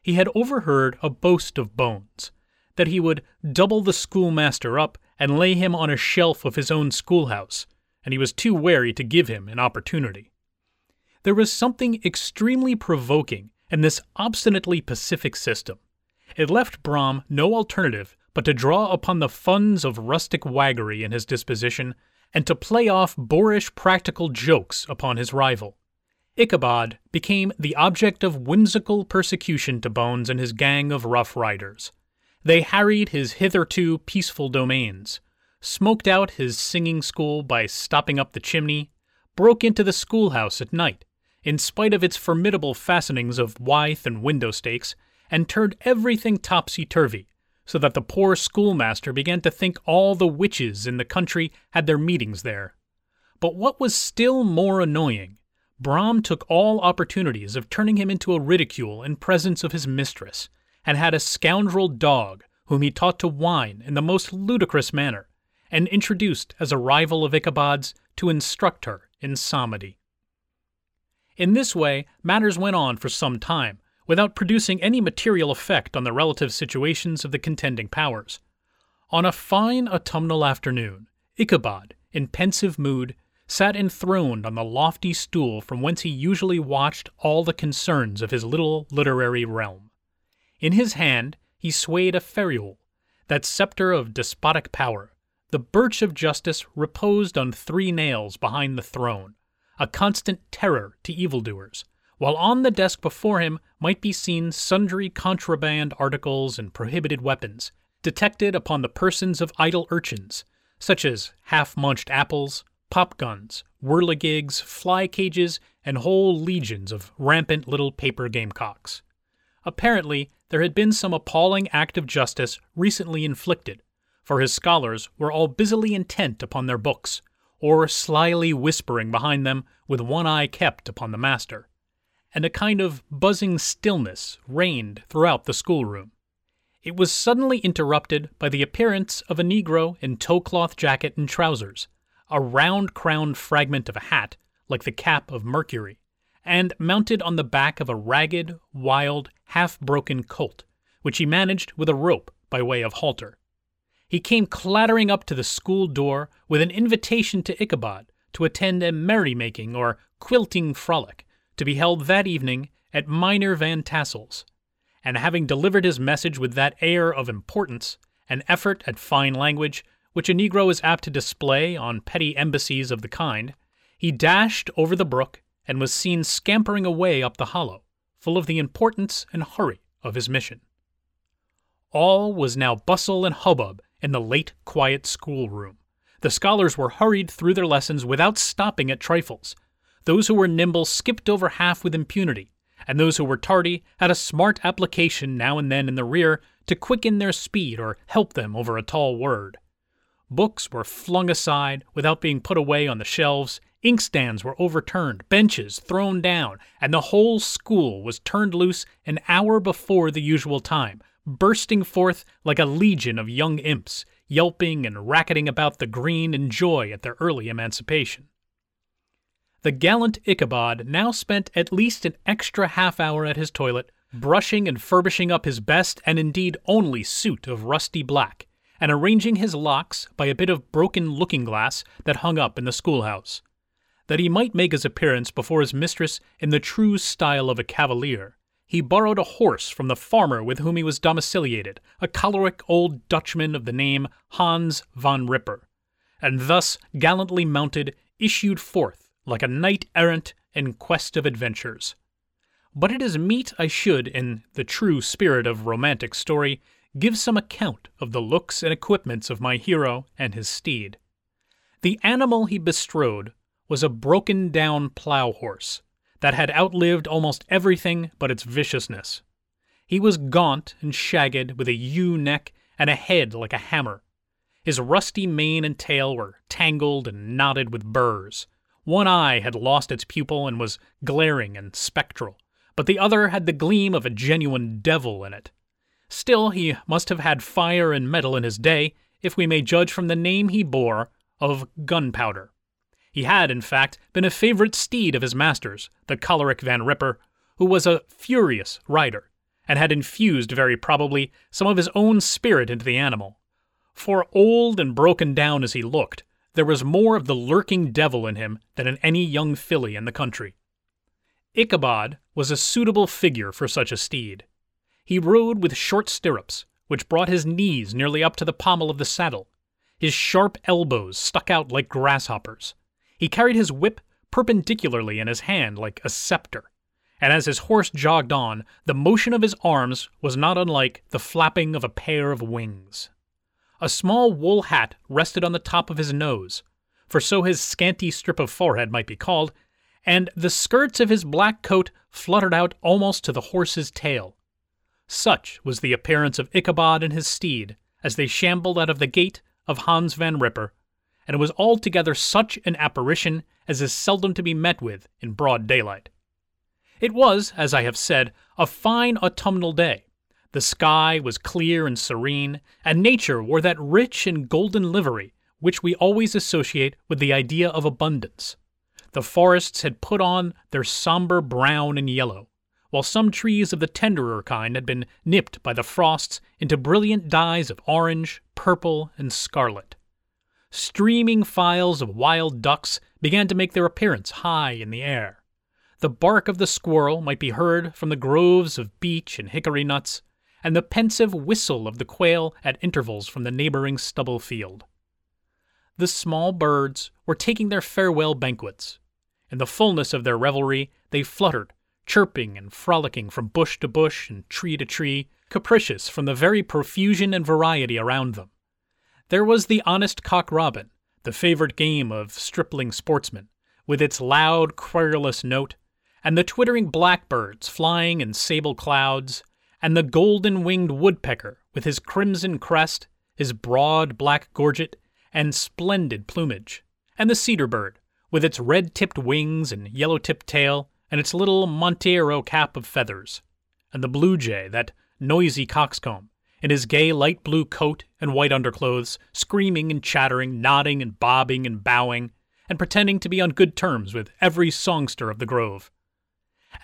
He had overheard a boast of Bones, that he would double the schoolmaster up and lay him on a shelf of his own schoolhouse, and he was too wary to give him an opportunity. There was something extremely provoking in this obstinately pacific system. It left Brom no alternative but to draw upon the funds of rustic waggery in his disposition and to play off boorish practical jokes upon his rival. Ichabod became the object of whimsical persecution to Bones and his gang of rough riders. They harried his hitherto peaceful domains, smoked out his singing school by stopping up the chimney, broke into the schoolhouse at night, in spite of its formidable fastenings of withe and window stakes, and turned everything topsy turvy, so that the poor schoolmaster began to think all the witches in the country had their meetings there. But what was still more annoying, Brom took all opportunities of turning him into a ridicule in presence of his mistress, and had a scoundrel dog whom he taught to whine in the most ludicrous manner, and introduced as a rival of Ichabod's to instruct her in psalmody. In this way, matters went on for some time, without producing any material effect on the relative situations of the contending powers. On a fine autumnal afternoon, Ichabod, in pensive mood, sat enthroned on the lofty stool from whence he usually watched all the concerns of his little literary realm. In his hand he swayed a ferule, that scepter of despotic power. The birch of justice reposed on three nails behind the throne, a constant terror to evildoers, while on the desk before him might be seen sundry contraband articles and prohibited weapons, detected upon the persons of idle urchins, such as half munched apples, pop guns, whirligigs, fly cages, and whole legions of rampant little paper gamecocks. Apparently, there had been some appalling act of justice recently inflicted, for his scholars were all busily intent upon their books, or slyly whispering behind them with one eye kept upon the master, and a kind of buzzing stillness reigned throughout the schoolroom. It was suddenly interrupted by the appearance of a negro in tow-cloth jacket and trousers, a round-crowned fragment of a hat like the cap of Mercury, and mounted on the back of a ragged, wild, half broken colt, which he managed with a rope by way of halter. He came clattering up to the school door with an invitation to Ichabod to attend a merrymaking or quilting frolic to be held that evening at Mynheer Van Tassel's, and having delivered his message with that air of importance, an effort at fine language, which a Negro is apt to display on petty embassies of the kind, he dashed over the brook and was seen scampering away up the hollow, full of the importance and hurry of his mission. All was now bustle and hubbub in the late quiet schoolroom. The scholars were hurried through their lessons without stopping at trifles. Those who were nimble skipped over half with impunity, and those who were tardy had a smart application now and then in the rear to quicken their speed or help them over a tall word. Books were flung aside without being put away on the shelves, Inkstands were overturned, benches thrown down, and the whole school was turned loose an hour before the usual time, bursting forth like a legion of young imps, yelping and racketing about the green in joy at their early emancipation. The gallant Ichabod now spent at least an extra half hour at his toilet, brushing and furbishing up his best and indeed only suit of rusty black, and arranging his locks by a bit of broken looking glass that hung up in the schoolhouse that he might make his appearance before his mistress in the true style of a cavalier, he borrowed a horse from the farmer with whom he was domiciliated, a choleric old Dutchman of the name Hans Van Ripper, and thus gallantly mounted, issued forth like a knight errant in quest of adventures. But it is meet I should, in the true spirit of romantic story, give some account of the looks and equipments of my hero and his steed. The animal he bestrode was a broken down plough horse that had outlived almost everything but its viciousness. He was gaunt and shagged, with a ewe neck and a head like a hammer. His rusty mane and tail were tangled and knotted with burrs. One eye had lost its pupil and was glaring and spectral, but the other had the gleam of a genuine devil in it. Still, he must have had fire and metal in his day, if we may judge from the name he bore of Gunpowder. He had, in fact, been a favorite steed of his master's, the choleric Van Ripper, who was a furious rider, and had infused, very probably, some of his own spirit into the animal. For old and broken down as he looked, there was more of the lurking devil in him than in any young filly in the country. Ichabod was a suitable figure for such a steed. He rode with short stirrups, which brought his knees nearly up to the pommel of the saddle. His sharp elbows stuck out like grasshoppers. He carried his whip perpendicularly in his hand like a scepter, and as his horse jogged on, the motion of his arms was not unlike the flapping of a pair of wings. A small wool hat rested on the top of his nose, for so his scanty strip of forehead might be called, and the skirts of his black coat fluttered out almost to the horse's tail. Such was the appearance of Ichabod and his steed as they shambled out of the gate of Hans Van Ripper, and it was altogether such an apparition as is seldom to be met with in broad daylight. It was, as I have said, a fine autumnal day. The sky was clear and serene, and nature wore that rich and golden livery which we always associate with the idea of abundance. The forests had put on their somber brown and yellow, while some trees of the tenderer kind had been nipped by the frosts into brilliant dyes of orange, purple, and scarlet. Streaming files of wild ducks began to make their appearance high in the air. The bark of the squirrel might be heard from the groves of beech and hickory nuts, and the pensive whistle of the quail at intervals from the neighboring stubble field. The small birds were taking their farewell banquets. In the fullness of their revelry, they fluttered chirping and frolicking from bush to bush and tree to tree, capricious from the very profusion and variety around them. There was the honest cock robin, the favorite game of stripling sportsmen, with its loud, querulous note, and the twittering blackbirds flying in sable clouds, and the golden winged woodpecker with his crimson crest, his broad black gorget, and splendid plumage, and the cedar bird, with its red tipped wings and yellow tipped tail, and its little monteiro cap of feathers, and the blue jay, that noisy coxcomb, in his gay light blue coat and white underclothes, screaming and chattering, nodding and bobbing and bowing, and pretending to be on good terms with every songster of the grove.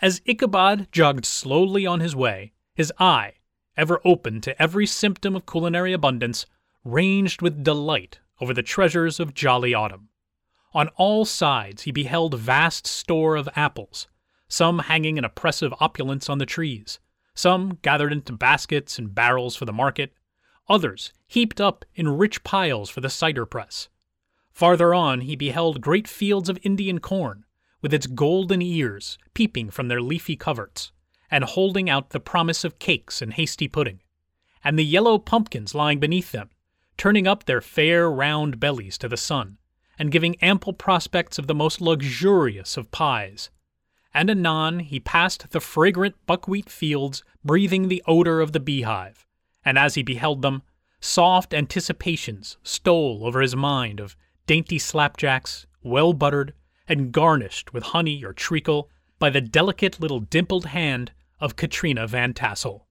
As Ichabod jogged slowly on his way, his eye, ever open to every symptom of culinary abundance, ranged with delight over the treasures of jolly autumn. On all sides he beheld vast store of apples, some hanging in oppressive opulence on the trees, some gathered into baskets and barrels for the market, others heaped up in rich piles for the cider press. Farther on he beheld great fields of Indian corn, with its golden ears peeping from their leafy coverts, and holding out the promise of cakes and hasty pudding, and the yellow pumpkins lying beneath them, turning up their fair round bellies to the sun, and giving ample prospects of the most luxurious of pies, and anon he passed the fragrant buckwheat fields breathing the odor of the beehive, and as he beheld them, soft anticipations stole over his mind of dainty slapjacks, well buttered, and garnished with honey or treacle by the delicate little dimpled hand of Katrina Van Tassel.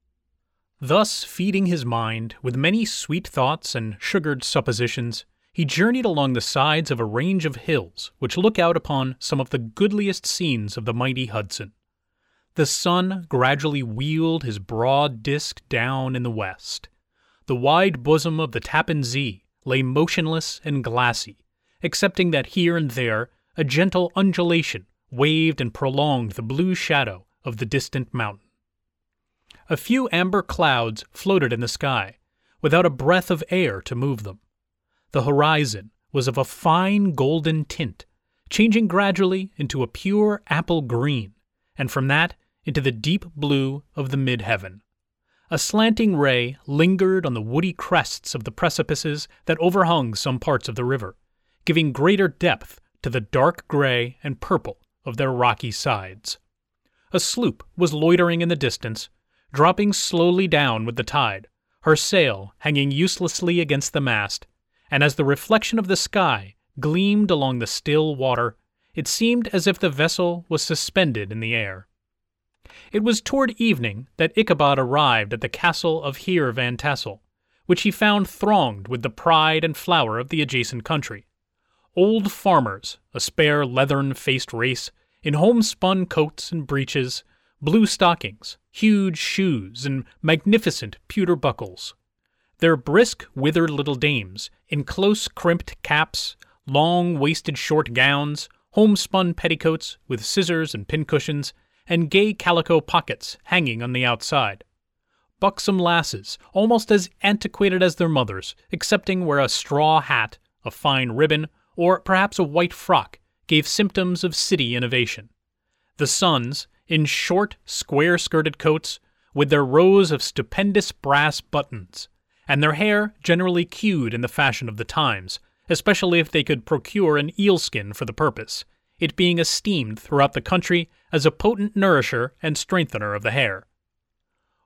Thus feeding his mind with many sweet thoughts and sugared suppositions, he journeyed along the sides of a range of hills which look out upon some of the goodliest scenes of the mighty Hudson. The sun gradually wheeled his broad disk down in the west. The wide bosom of the Tappan Zee lay motionless and glassy, excepting that here and there a gentle undulation waved and prolonged the blue shadow of the distant mountain. A few amber clouds floated in the sky, without a breath of air to move them. The horizon was of a fine golden tint, changing gradually into a pure apple green, and from that into the deep blue of the mid heaven. A slanting ray lingered on the woody crests of the precipices that overhung some parts of the river, giving greater depth to the dark gray and purple of their rocky sides. A sloop was loitering in the distance, dropping slowly down with the tide, her sail hanging uselessly against the mast, and as the reflection of the sky gleamed along the still water, it seemed as if the vessel was suspended in the air. It was toward evening that Ichabod arrived at the castle of Heer Van Tassel, which he found thronged with the pride and flower of the adjacent country. Old farmers, a spare leathern faced race, in homespun coats and breeches, blue stockings, huge shoes, and magnificent pewter buckles. Their brisk, withered little dames, in close crimped caps, long waisted short gowns, homespun petticoats with scissors and pincushions, and gay calico pockets hanging on the outside. Buxom lasses, almost as antiquated as their mothers, excepting where a straw hat, a fine ribbon, or perhaps a white frock gave symptoms of city innovation. The sons, in short, square skirted coats, with their rows of stupendous brass buttons, and their hair generally queued in the fashion of the times, especially if they could procure an eel skin for the purpose, it being esteemed throughout the country as a potent nourisher and strengthener of the hair.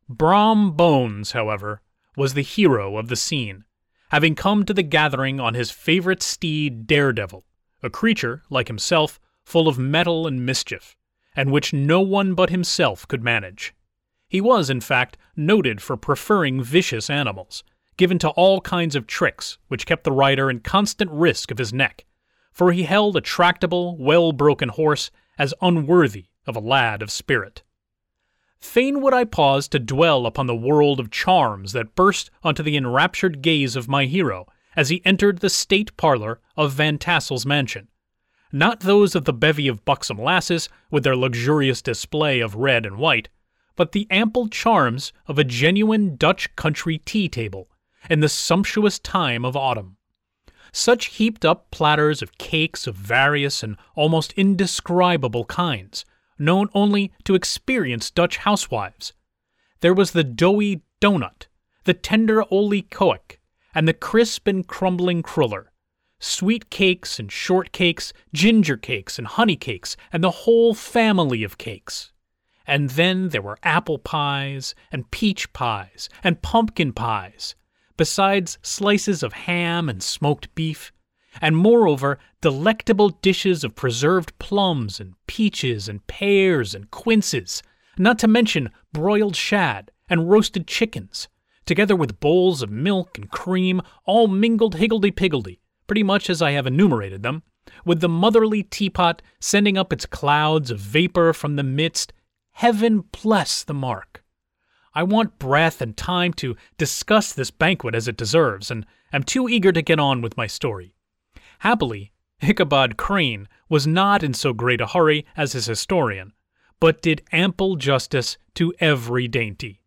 Brom Bones, however, was the hero of the scene, having come to the gathering on his favorite steed Daredevil, a creature, like himself, full of mettle and mischief, and which no one but himself could manage. He was, in fact, noted for preferring vicious animals, given to all kinds of tricks which kept the rider in constant risk of his neck, for he held a tractable, well broken horse as unworthy of a lad of spirit. Fain would I pause to dwell upon the world of charms that burst onto the enraptured gaze of my hero as he entered the state parlor of Van Tassel's mansion. Not those of the bevy of buxom lasses, with their luxurious display of red and white, but the ample charms of a genuine Dutch country tea table in the sumptuous time of autumn. Such heaped up platters of cakes of various and almost indescribable kinds, known only to experienced Dutch housewives. There was the doughy doughnut, the tender olie-koek, and the crisp and crumbling cruller. Sweet cakes and short cakes, ginger cakes and honey cakes, and the whole family of cakes. And then there were apple pies, and peach pies, and pumpkin pies, besides slices of ham and smoked beef, and moreover delectable dishes of preserved plums and peaches and pears and quinces, not to mention broiled shad and roasted chickens, together with bowls of milk and cream, all mingled higgledy-piggledy, pretty much as I have enumerated them, with the motherly teapot sending up its clouds of vapor from the midst. Heaven bless the mark! I want breath and time to discuss this banquet as it deserves, and am too eager to get on with my story. Happily, Ichabod Crane was not in so great a hurry as his historian, but did ample justice to every dainty.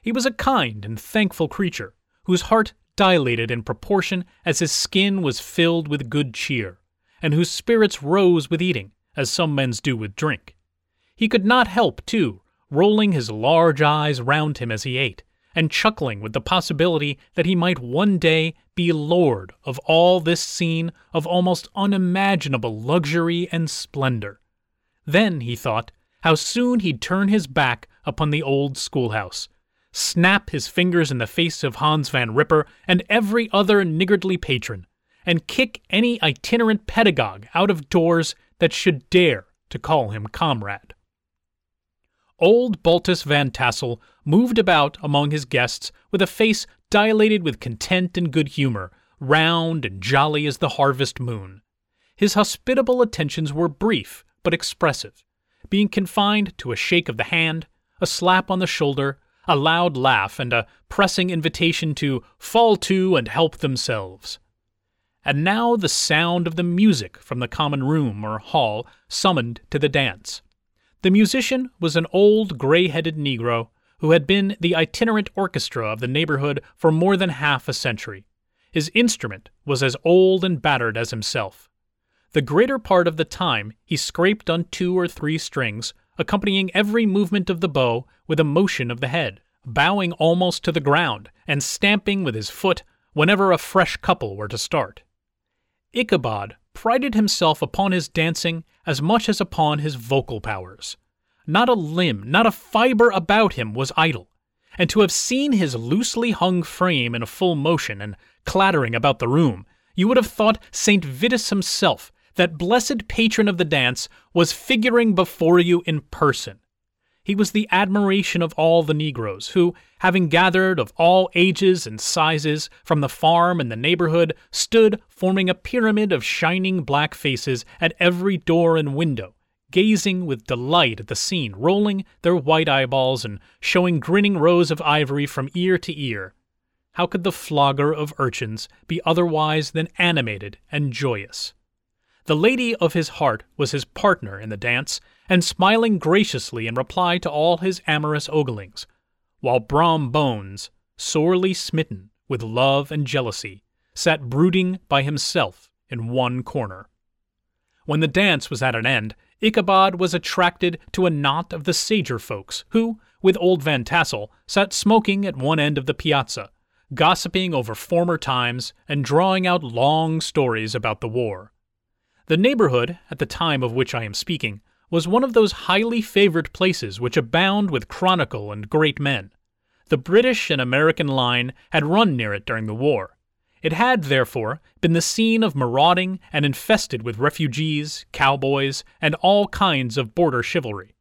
He was a kind and thankful creature, whose heart dilated in proportion as his skin was filled with good cheer, and whose spirits rose with eating, as some men's do with drink. He could not help, too, rolling his large eyes round him as he ate, and chuckling with the possibility that he might one day be lord of all this scene of almost unimaginable luxury and splendor. Then, he thought, how soon he'd turn his back upon the old schoolhouse, snap his fingers in the face of Hans Van Ripper and every other niggardly patron, and kick any itinerant pedagogue out of doors that should dare to call him comrade. Old Baltus Van Tassel moved about among his guests with a face dilated with content and good humor, round and jolly as the harvest moon. His hospitable attentions were brief but expressive, being confined to a shake of the hand, a slap on the shoulder, a loud laugh, and a pressing invitation to fall to and help themselves. And now the sound of the music from the common room or hall summoned to the dance. The musician was an old gray headed Negro who had been the itinerant orchestra of the neighborhood for more than half a century. His instrument was as old and battered as himself. The greater part of the time he scraped on two or three strings, accompanying every movement of the bow with a motion of the head, bowing almost to the ground and stamping with his foot whenever a fresh couple were to start. Ichabod prided himself upon his dancing as much as upon his vocal powers. Not a limb, not a fiber about him was idle, and to have seen his loosely hung frame in a full motion and clattering about the room, you would have thought St. Vitus himself, that blessed patron of the dance, was figuring before you in person. He was the admiration of all the negroes, who, having gathered of all ages and sizes from the farm and the neighborhood, stood forming a pyramid of shining black faces at every door and window, gazing with delight at the scene, rolling their white eyeballs and showing grinning rows of ivory from ear to ear. How could the flogger of urchins be otherwise than animated and joyous? The lady of his heart was his partner in the dance, and smiling graciously in reply to all his amorous oglings, while Brom Bones, sorely smitten with love and jealousy, sat brooding by himself in one corner. When the dance was at an end, Ichabod was attracted to a knot of the sager folks, who, with old Van Tassel, sat smoking at one end of the piazza, gossiping over former times and drawing out long stories about the war. The neighborhood, at the time of which I am speaking, was one of those highly favored places which abound with chronicle and great men. The British and American line had run near it during the war. It had, therefore, been the scene of marauding and infested with refugees, cowboys, and all kinds of border chivalry.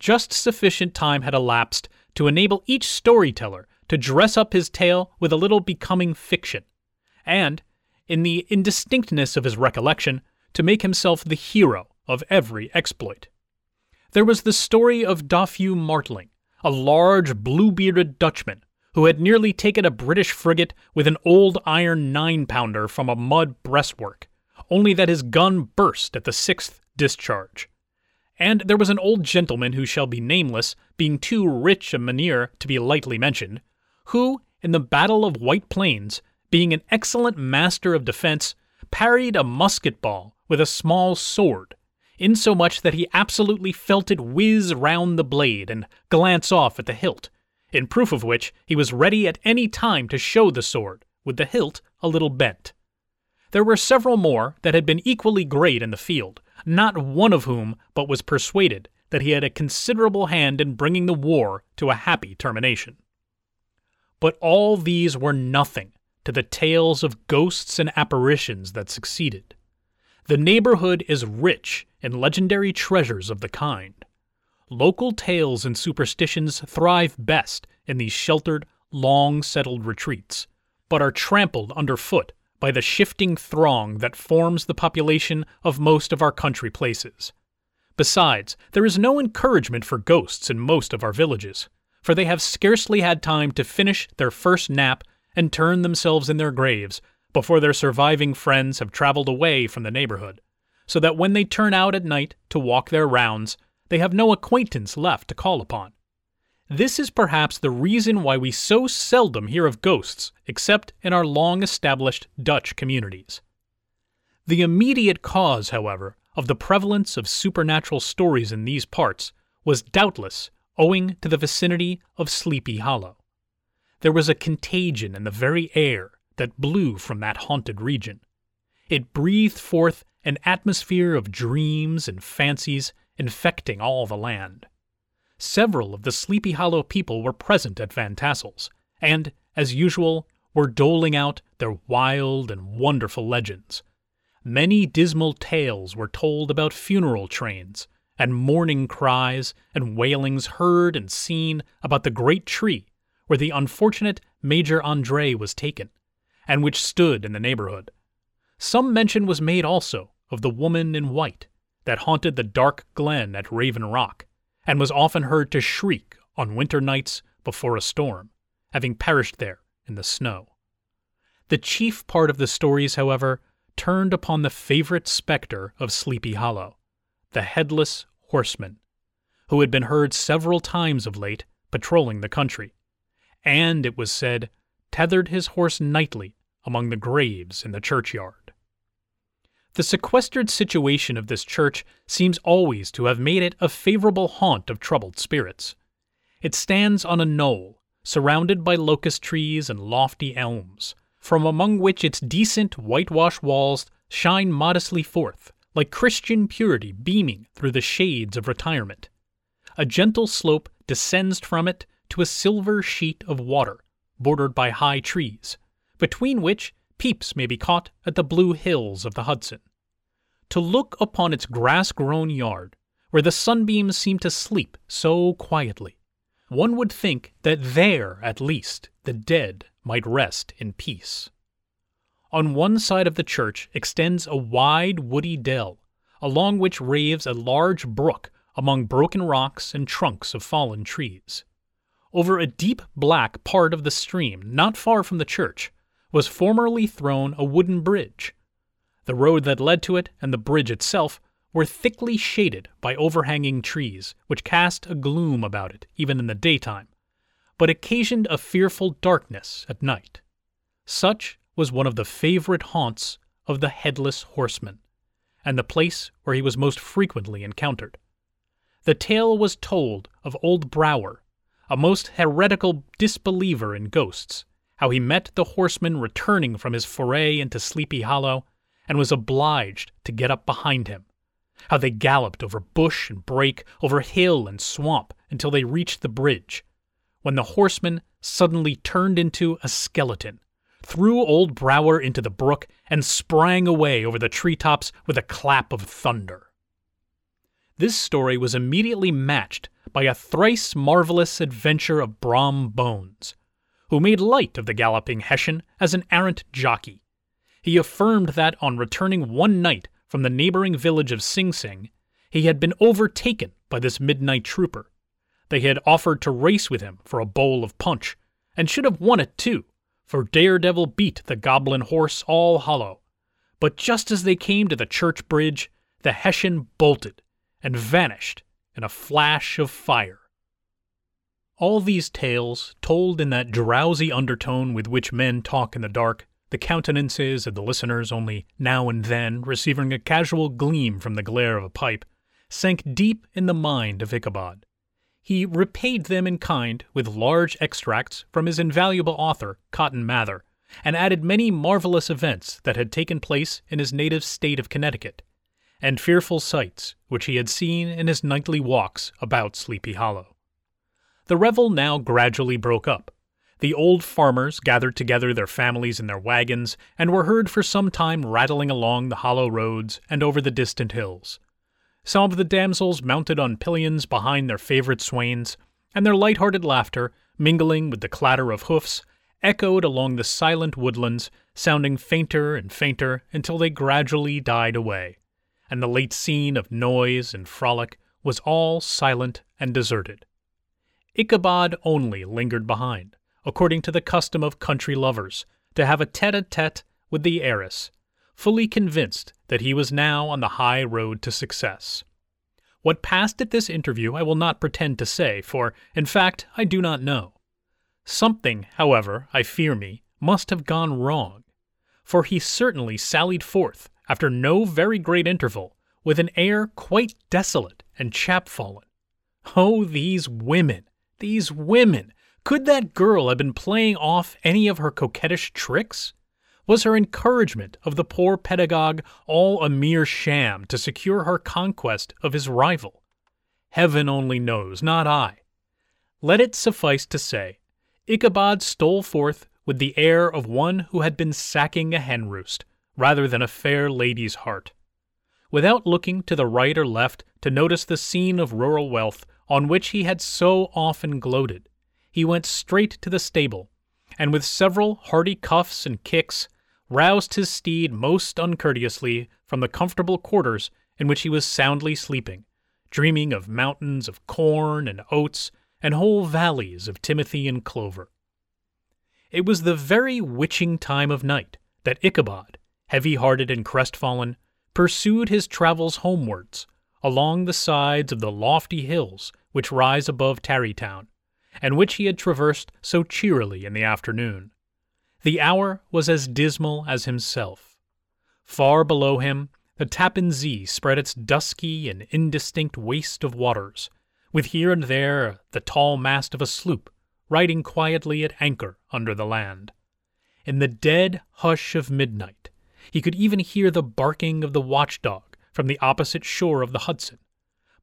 Just sufficient time had elapsed to enable each storyteller to dress up his tale with a little becoming fiction, and, in the indistinctness of his recollection, to make himself the hero of every exploit. There was the story of Doffue Martling, a large blue bearded Dutchman who had nearly taken a British frigate with an old iron nine pounder from a mud breastwork, only that his gun burst at the sixth discharge. And there was an old gentleman who shall be nameless, being too rich a mynheer to be lightly mentioned, who, in the Battle of White Plains, being an excellent master of defense, parried a musket ball with a small sword, insomuch that he absolutely felt it whiz round the blade and glance off at the hilt, in proof of which he was ready at any time to show the sword, with the hilt a little bent. There were several more that had been equally great in the field, not one of whom but was persuaded that he had a considerable hand in bringing the war to a happy termination. But all these were nothing to the tales of ghosts and apparitions that succeeded. The neighborhood is rich in legendary treasures of the kind. Local tales and superstitions thrive best in these sheltered, long settled retreats, but are trampled underfoot by the shifting throng that forms the population of most of our country places. Besides, there is no encouragement for ghosts in most of our villages, for they have scarcely had time to finish their first nap and turn themselves in their graves before their surviving friends have traveled away from the neighborhood, so that when they turn out at night to walk their rounds, they have no acquaintance left to call upon. This is perhaps the reason why we so seldom hear of ghosts except in our long established Dutch communities. The immediate cause, however, of the prevalence of supernatural stories in these parts was doubtless owing to the vicinity of Sleepy Hollow. There was a contagion in the very air that blew from that haunted region. It breathed forth an atmosphere of dreams and fancies infecting all the land. Several of the Sleepy Hollow people were present at Van Tassel's, and, as usual, were doling out their wild and wonderful legends. Many dismal tales were told about funeral trains, and mourning cries and wailings heard and seen about the great tree where the unfortunate Major Andre was taken, and which stood in the neighborhood. Some mention was made also of the woman in white that haunted the dark glen at Raven Rock, and was often heard to shriek on winter nights before a storm, having perished there in the snow. The chief part of the stories, however, turned upon the favorite specter of Sleepy Hollow, the headless horseman, who had been heard several times of late patrolling the country, and, it was said, tethered his horse nightly among the graves in the churchyard. The sequestered situation of this church seems always to have made it a favorable haunt of troubled spirits. It stands on a knoll, surrounded by locust trees and lofty elms, from among which its decent whitewash walls shine modestly forth, like Christian purity beaming through the shades of retirement. A gentle slope descends from it to a silver sheet of water, bordered by high trees, between which peeps may be caught at the blue hills of the Hudson. To look upon its grass grown yard, where the sunbeams seem to sleep so quietly, one would think that there, at least, the dead might rest in peace. On one side of the church extends a wide woody dell, along which raves a large brook among broken rocks and trunks of fallen trees. Over a deep black part of the stream, not far from the church, was formerly thrown a wooden bridge. The road that led to it and the bridge itself were thickly shaded by overhanging trees, which cast a gloom about it even in the daytime, but occasioned a fearful darkness at night. Such was one of the favorite haunts of the headless horseman, and the place where he was most frequently encountered. The tale was told of old Brower, a most heretical disbeliever in ghosts, how he met the horseman returning from his foray into Sleepy Hollow and was obliged to get up behind him, how they galloped over bush and brake, over hill and swamp until they reached the bridge, when the horseman suddenly turned into a skeleton, threw old Brower into the brook, and sprang away over the treetops with a clap of thunder. This story was immediately matched by a thrice marvelous adventure of Brom Bones, who made light of the galloping Hessian as an arrant jockey. He affirmed that on returning one night from the neighboring village of Sing Sing, he had been overtaken by this midnight trooper. They had offered to race with him for a bowl of punch, and should have won it too, for Daredevil beat the goblin horse all hollow. But just as they came to the church bridge, the Hessian bolted and vanished in a flash of fire. All these tales, told in that drowsy undertone with which men talk in the dark, the countenances of the listeners only now and then receiving a casual gleam from the glare of a pipe, sank deep in the mind of Ichabod. He repaid them in kind with large extracts from his invaluable author, Cotton Mather, and added many marvelous events that had taken place in his native state of Connecticut, and fearful sights which he had seen in his nightly walks about Sleepy Hollow. The revel now gradually broke up. The old farmers gathered together their families in their wagons, and were heard for some time rattling along the hollow roads and over the distant hills. Some of the damsels mounted on pillions behind their favorite swains, and their light-hearted laughter, mingling with the clatter of hoofs, echoed along the silent woodlands, sounding fainter and fainter until they gradually died away, and the late scene of noise and frolic was all silent and deserted. Ichabod only lingered behind, according to the custom of country lovers, to have a tete-a-tete with the heiress, fully convinced that he was now on the high road to success. What passed at this interview I will not pretend to say, for, in fact, I do not know. Something, however, I fear me, must have gone wrong, for he certainly sallied forth, after no very great interval, with an air quite desolate and chapfallen. Oh, these women! These women! Could that girl have been playing off any of her coquettish tricks? Was her encouragement of the poor pedagogue all a mere sham to secure her conquest of his rival? Heaven only knows, not I. Let it suffice to say, Ichabod stole forth with the air of one who had been sacking a hen roost, rather than a fair lady's heart. Without looking to the right or left to notice the scene of rural wealth on which he had so often gloated, he went straight to the stable, and with several hearty cuffs and kicks, roused his steed most uncourteously from the comfortable quarters in which he was soundly sleeping, dreaming of mountains of corn and oats and whole valleys of timothy and clover. It was the very witching time of night that Ichabod, heavy hearted and crestfallen, pursued his travels homewards along the sides of the lofty hills which rise above Tarrytown, and which he had traversed so cheerily in the afternoon. The hour was as dismal as himself. Far below him, the Tappan Zee spread its dusky and indistinct waste of waters, with here and there the tall mast of a sloop riding quietly at anchor under the land. In the dead hush of midnight, he could even hear the barking of the watchdog from the opposite shore of the Hudson,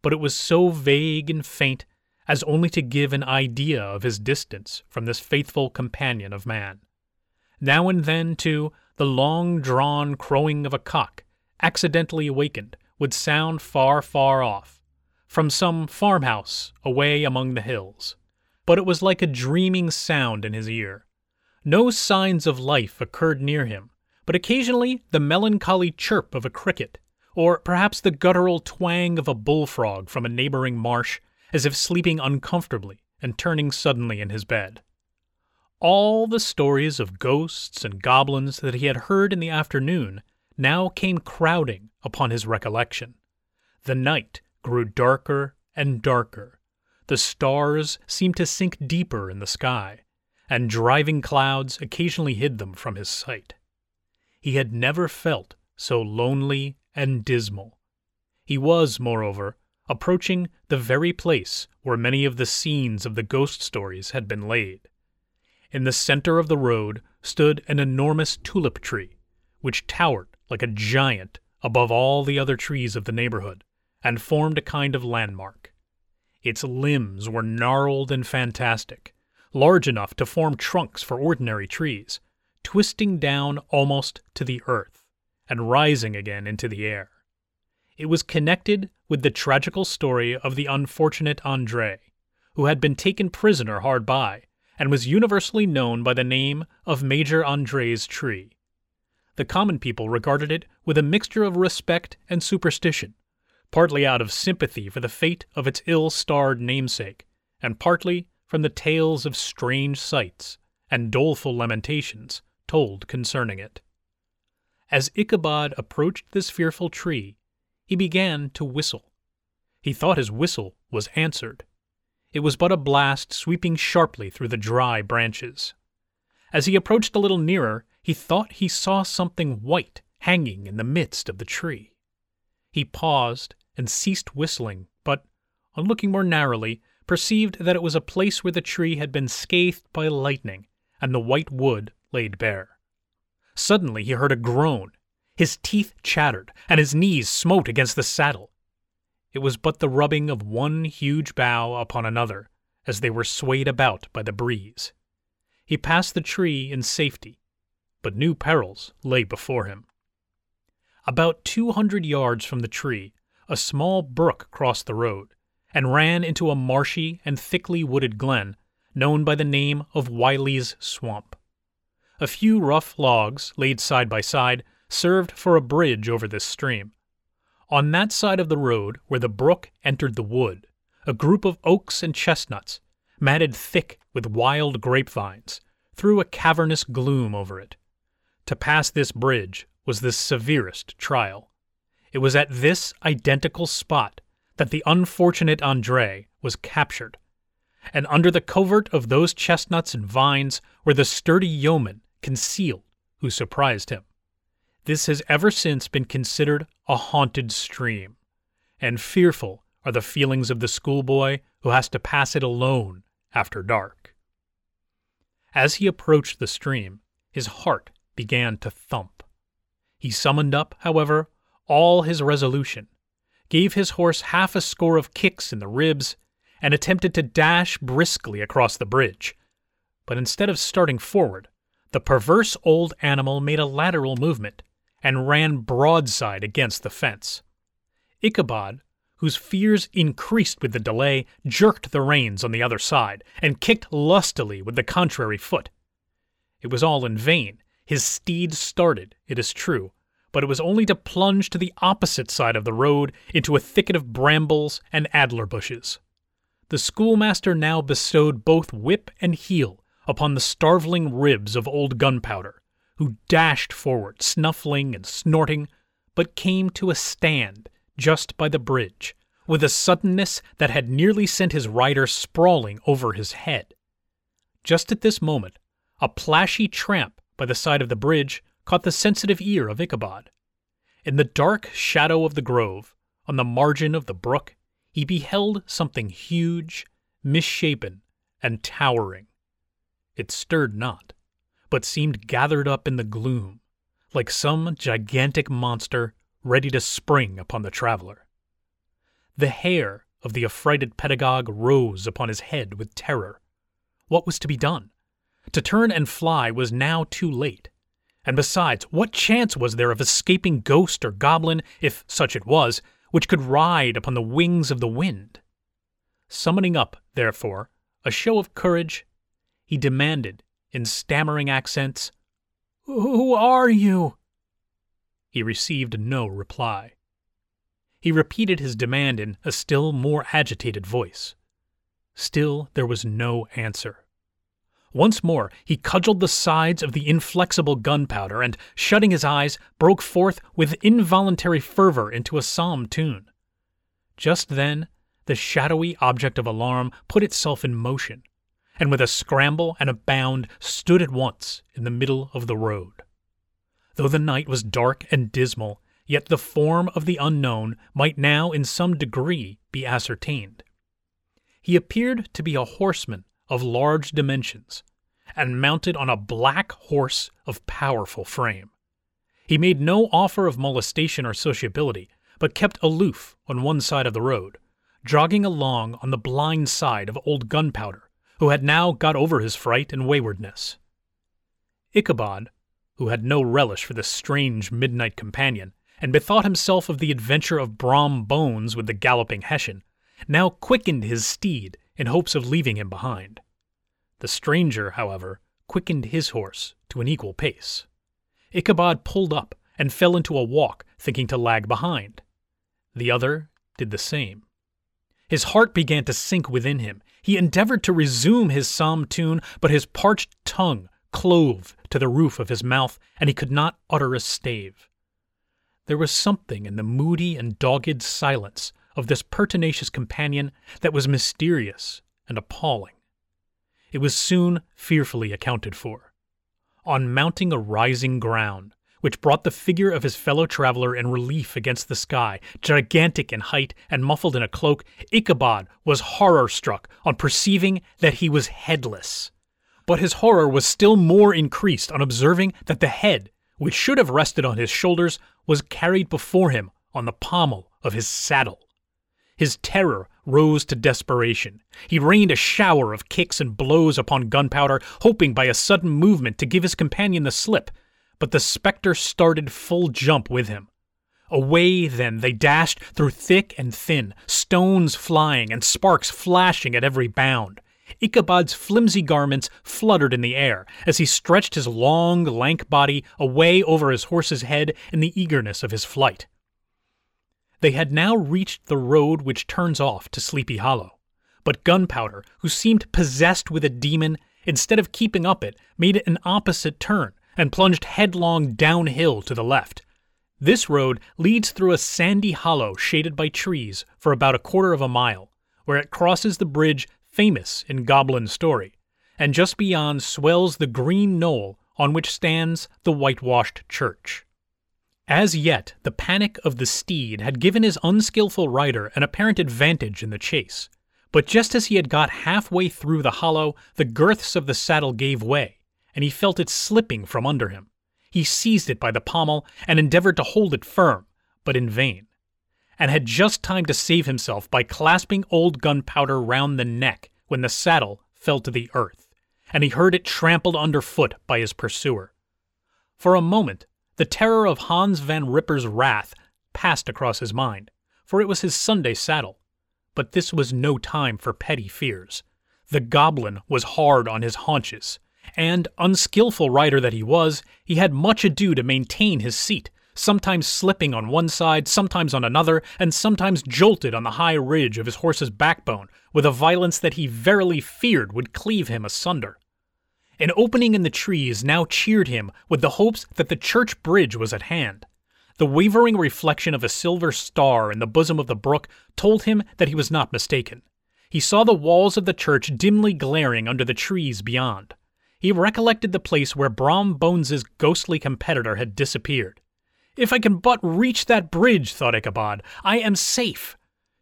but it was so vague and faint as only to give an idea of his distance from this faithful companion of man. Now and then, too, the long drawn crowing of a cock, accidentally awakened, would sound far, far off, from some farmhouse away among the hills. But it was like a dreaming sound in his ear. No signs of life occurred near him, but occasionally the melancholy chirp of a cricket, or perhaps the guttural twang of a bullfrog from a neighboring marsh, as if sleeping uncomfortably and turning suddenly in his bed. All the stories of ghosts and goblins that he had heard in the afternoon now came crowding upon his recollection. The night grew darker and darker. The stars seemed to sink deeper in the sky, and driving clouds occasionally hid them from his sight. He had never felt so lonely and dismal. He was, moreover, approaching the very place where many of the scenes of the ghost stories had been laid. In the center of the road stood an enormous tulip tree, which towered like a giant above all the other trees of the neighborhood, and formed a kind of landmark. Its limbs were gnarled and fantastic, large enough to form trunks for ordinary trees, twisting down almost to the earth, and rising again into the air. It was connected with the tragical story of the unfortunate Andre, who had been taken prisoner hard by, and was universally known by the name of Major Andre's tree. The common people regarded it with a mixture of respect and superstition, partly out of sympathy for the fate of its ill starred namesake, and partly from the tales of strange sights and doleful lamentations told concerning it. As Ichabod approached this fearful tree, he began to whistle. He thought his whistle was answered. It was but a blast sweeping sharply through the dry branches. As he approached a little nearer, he thought he saw something white hanging in the midst of the tree. He paused and ceased whistling, but, on looking more narrowly, perceived that it was a place where the tree had been scathed by lightning and the white wood laid bare. Suddenly he heard a groan his teeth chattered, and his knees smote against the saddle. It was but the rubbing of one huge bough upon another as they were swayed about by the breeze. He passed the tree in safety, but new perils lay before him. About two hundred yards from the tree, a small brook crossed the road and ran into a marshy and thickly wooded glen known by the name of Wiley's Swamp. A few rough logs, laid side by side, served for a bridge over this stream. On that side of the road where the brook entered the wood, a group of oaks and chestnuts, matted thick with wild grapevines, threw a cavernous gloom over it. To pass this bridge was the severest trial. It was at this identical spot that the unfortunate Andre was captured, and under the covert of those chestnuts and vines were the sturdy yeomen concealed who surprised him. This has ever since been considered a haunted stream, and fearful are the feelings of the schoolboy who has to pass it alone after dark. As he approached the stream, his heart began to thump. He summoned up, however, all his resolution, gave his horse half a score of kicks in the ribs, and attempted to dash briskly across the bridge. But instead of starting forward, the perverse old animal made a lateral movement and ran broadside against the fence. Ichabod, whose fears increased with the delay, jerked the reins on the other side and kicked lustily with the contrary foot. It was all in vain. His steed started, it is true, but it was only to plunge to the opposite side of the road into a thicket of brambles and alder bushes. The schoolmaster now bestowed both whip and heel upon the starveling ribs of old Gunpowder, who dashed forward, snuffling and snorting, but came to a stand just by the bridge, with a suddenness that had nearly sent his rider sprawling over his head. Just at this moment, a plashy tramp by the side of the bridge caught the sensitive ear of Ichabod. In the dark shadow of the grove, on the margin of the brook, he beheld something huge, misshapen, and towering. It stirred not, but seemed gathered up in the gloom, like some gigantic monster ready to spring upon the traveler. The hair of the affrighted pedagogue rose upon his head with terror. What was to be done? To turn and fly was now too late. And besides, what chance was there of escaping ghost or goblin, if such it was, which could ride upon the wings of the wind? Summoning up, therefore, a show of courage, he demanded, in stammering accents, Who are you? He received no reply. He repeated his demand in a still more agitated voice. Still there was no answer. Once more he cudgeled the sides of the inflexible gunpowder and, shutting his eyes, broke forth with involuntary fervor into a psalm tune. Just then the shadowy object of alarm put itself in motion, and with a scramble and a bound stood at once in the middle of the road. Though the night was dark and dismal, yet the form of the unknown might now in some degree be ascertained. He appeared to be a horseman of large dimensions, and mounted on a black horse of powerful frame. He made no offer of molestation or sociability, but kept aloof on one side of the road, jogging along on the blind side of old Gunpowder, who had now got over his fright and waywardness. Ichabod, who had no relish for this strange midnight companion, and bethought himself of the adventure of Brom Bones with the galloping Hessian, now quickened his steed in hopes of leaving him behind. The stranger, however, quickened his horse to an equal pace. Ichabod pulled up and fell into a walk, thinking to lag behind. The other did the same. His heart began to sink within him. He endeavored to resume his psalm tune, but his parched tongue clove to the roof of his mouth, and he could not utter a stave. There was something in the moody and dogged silence of this pertinacious companion that was mysterious and appalling. It was soon fearfully accounted for. On mounting a rising ground, which brought the figure of his fellow traveler in relief against the sky, gigantic in height and muffled in a cloak, Ichabod was horror struck on perceiving that he was headless. But his horror was still more increased on observing that the head, which should have rested on his shoulders, was carried before him on the pommel of his saddle. His terror rose to desperation. He rained a shower of kicks and blows upon Gunpowder, hoping by a sudden movement to give his companion the slip, but the spectre started full jump with him. Away then they dashed through thick and thin, stones flying and sparks flashing at every bound. Ichabod's flimsy garments fluttered in the air as he stretched his long, lank body away over his horse's head in the eagerness of his flight. They had now reached the road which turns off to Sleepy Hollow, but Gunpowder, who seemed possessed with a demon, instead of keeping up it, made an opposite turn and plunged headlong downhill to the left. This road leads through a sandy hollow shaded by trees for about a quarter of a mile, where it crosses the bridge famous in goblin story, and just beyond swells the green knoll on which stands the whitewashed church. As yet, the panic of the steed had given his unskilful rider an apparent advantage in the chase, but just as he had got halfway through the hollow, the girths of the saddle gave way, and he felt it slipping from under him. He seized it by the pommel and endeavored to hold it firm, but in vain, and had just time to save himself by clasping old gunpowder round the neck when the saddle fell to the earth, and he heard it trampled underfoot by his pursuer. For a moment the terror of Hans Van Ripper's wrath passed across his mind, for it was his Sunday saddle. But this was no time for petty fears. The goblin was hard on his haunches, and, unskilful rider that he was, he had much ado to maintain his seat, sometimes slipping on one side, sometimes on another, and sometimes jolted on the high ridge of his horse's backbone with a violence that he verily feared would cleave him asunder. An opening in the trees now cheered him with the hopes that the church bridge was at hand. The wavering reflection of a silver star in the bosom of the brook told him that he was not mistaken. He saw the walls of the church dimly glaring under the trees beyond. He recollected the place where Brom Bones's ghostly competitor had disappeared. If I can but reach that bridge, thought Ichabod, I am safe.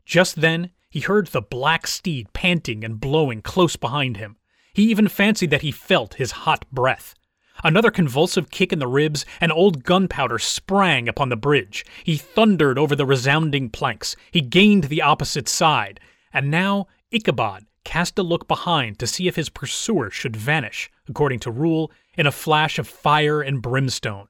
Just then he heard the black steed panting and blowing close behind him. He even fancied that he felt his hot breath. Another convulsive kick in the ribs, and old Gunpowder sprang upon the bridge. He thundered over the resounding planks. He gained the opposite side. And now Ichabod cast a look behind to see if his pursuer should vanish, according to rule, in a flash of fire and brimstone.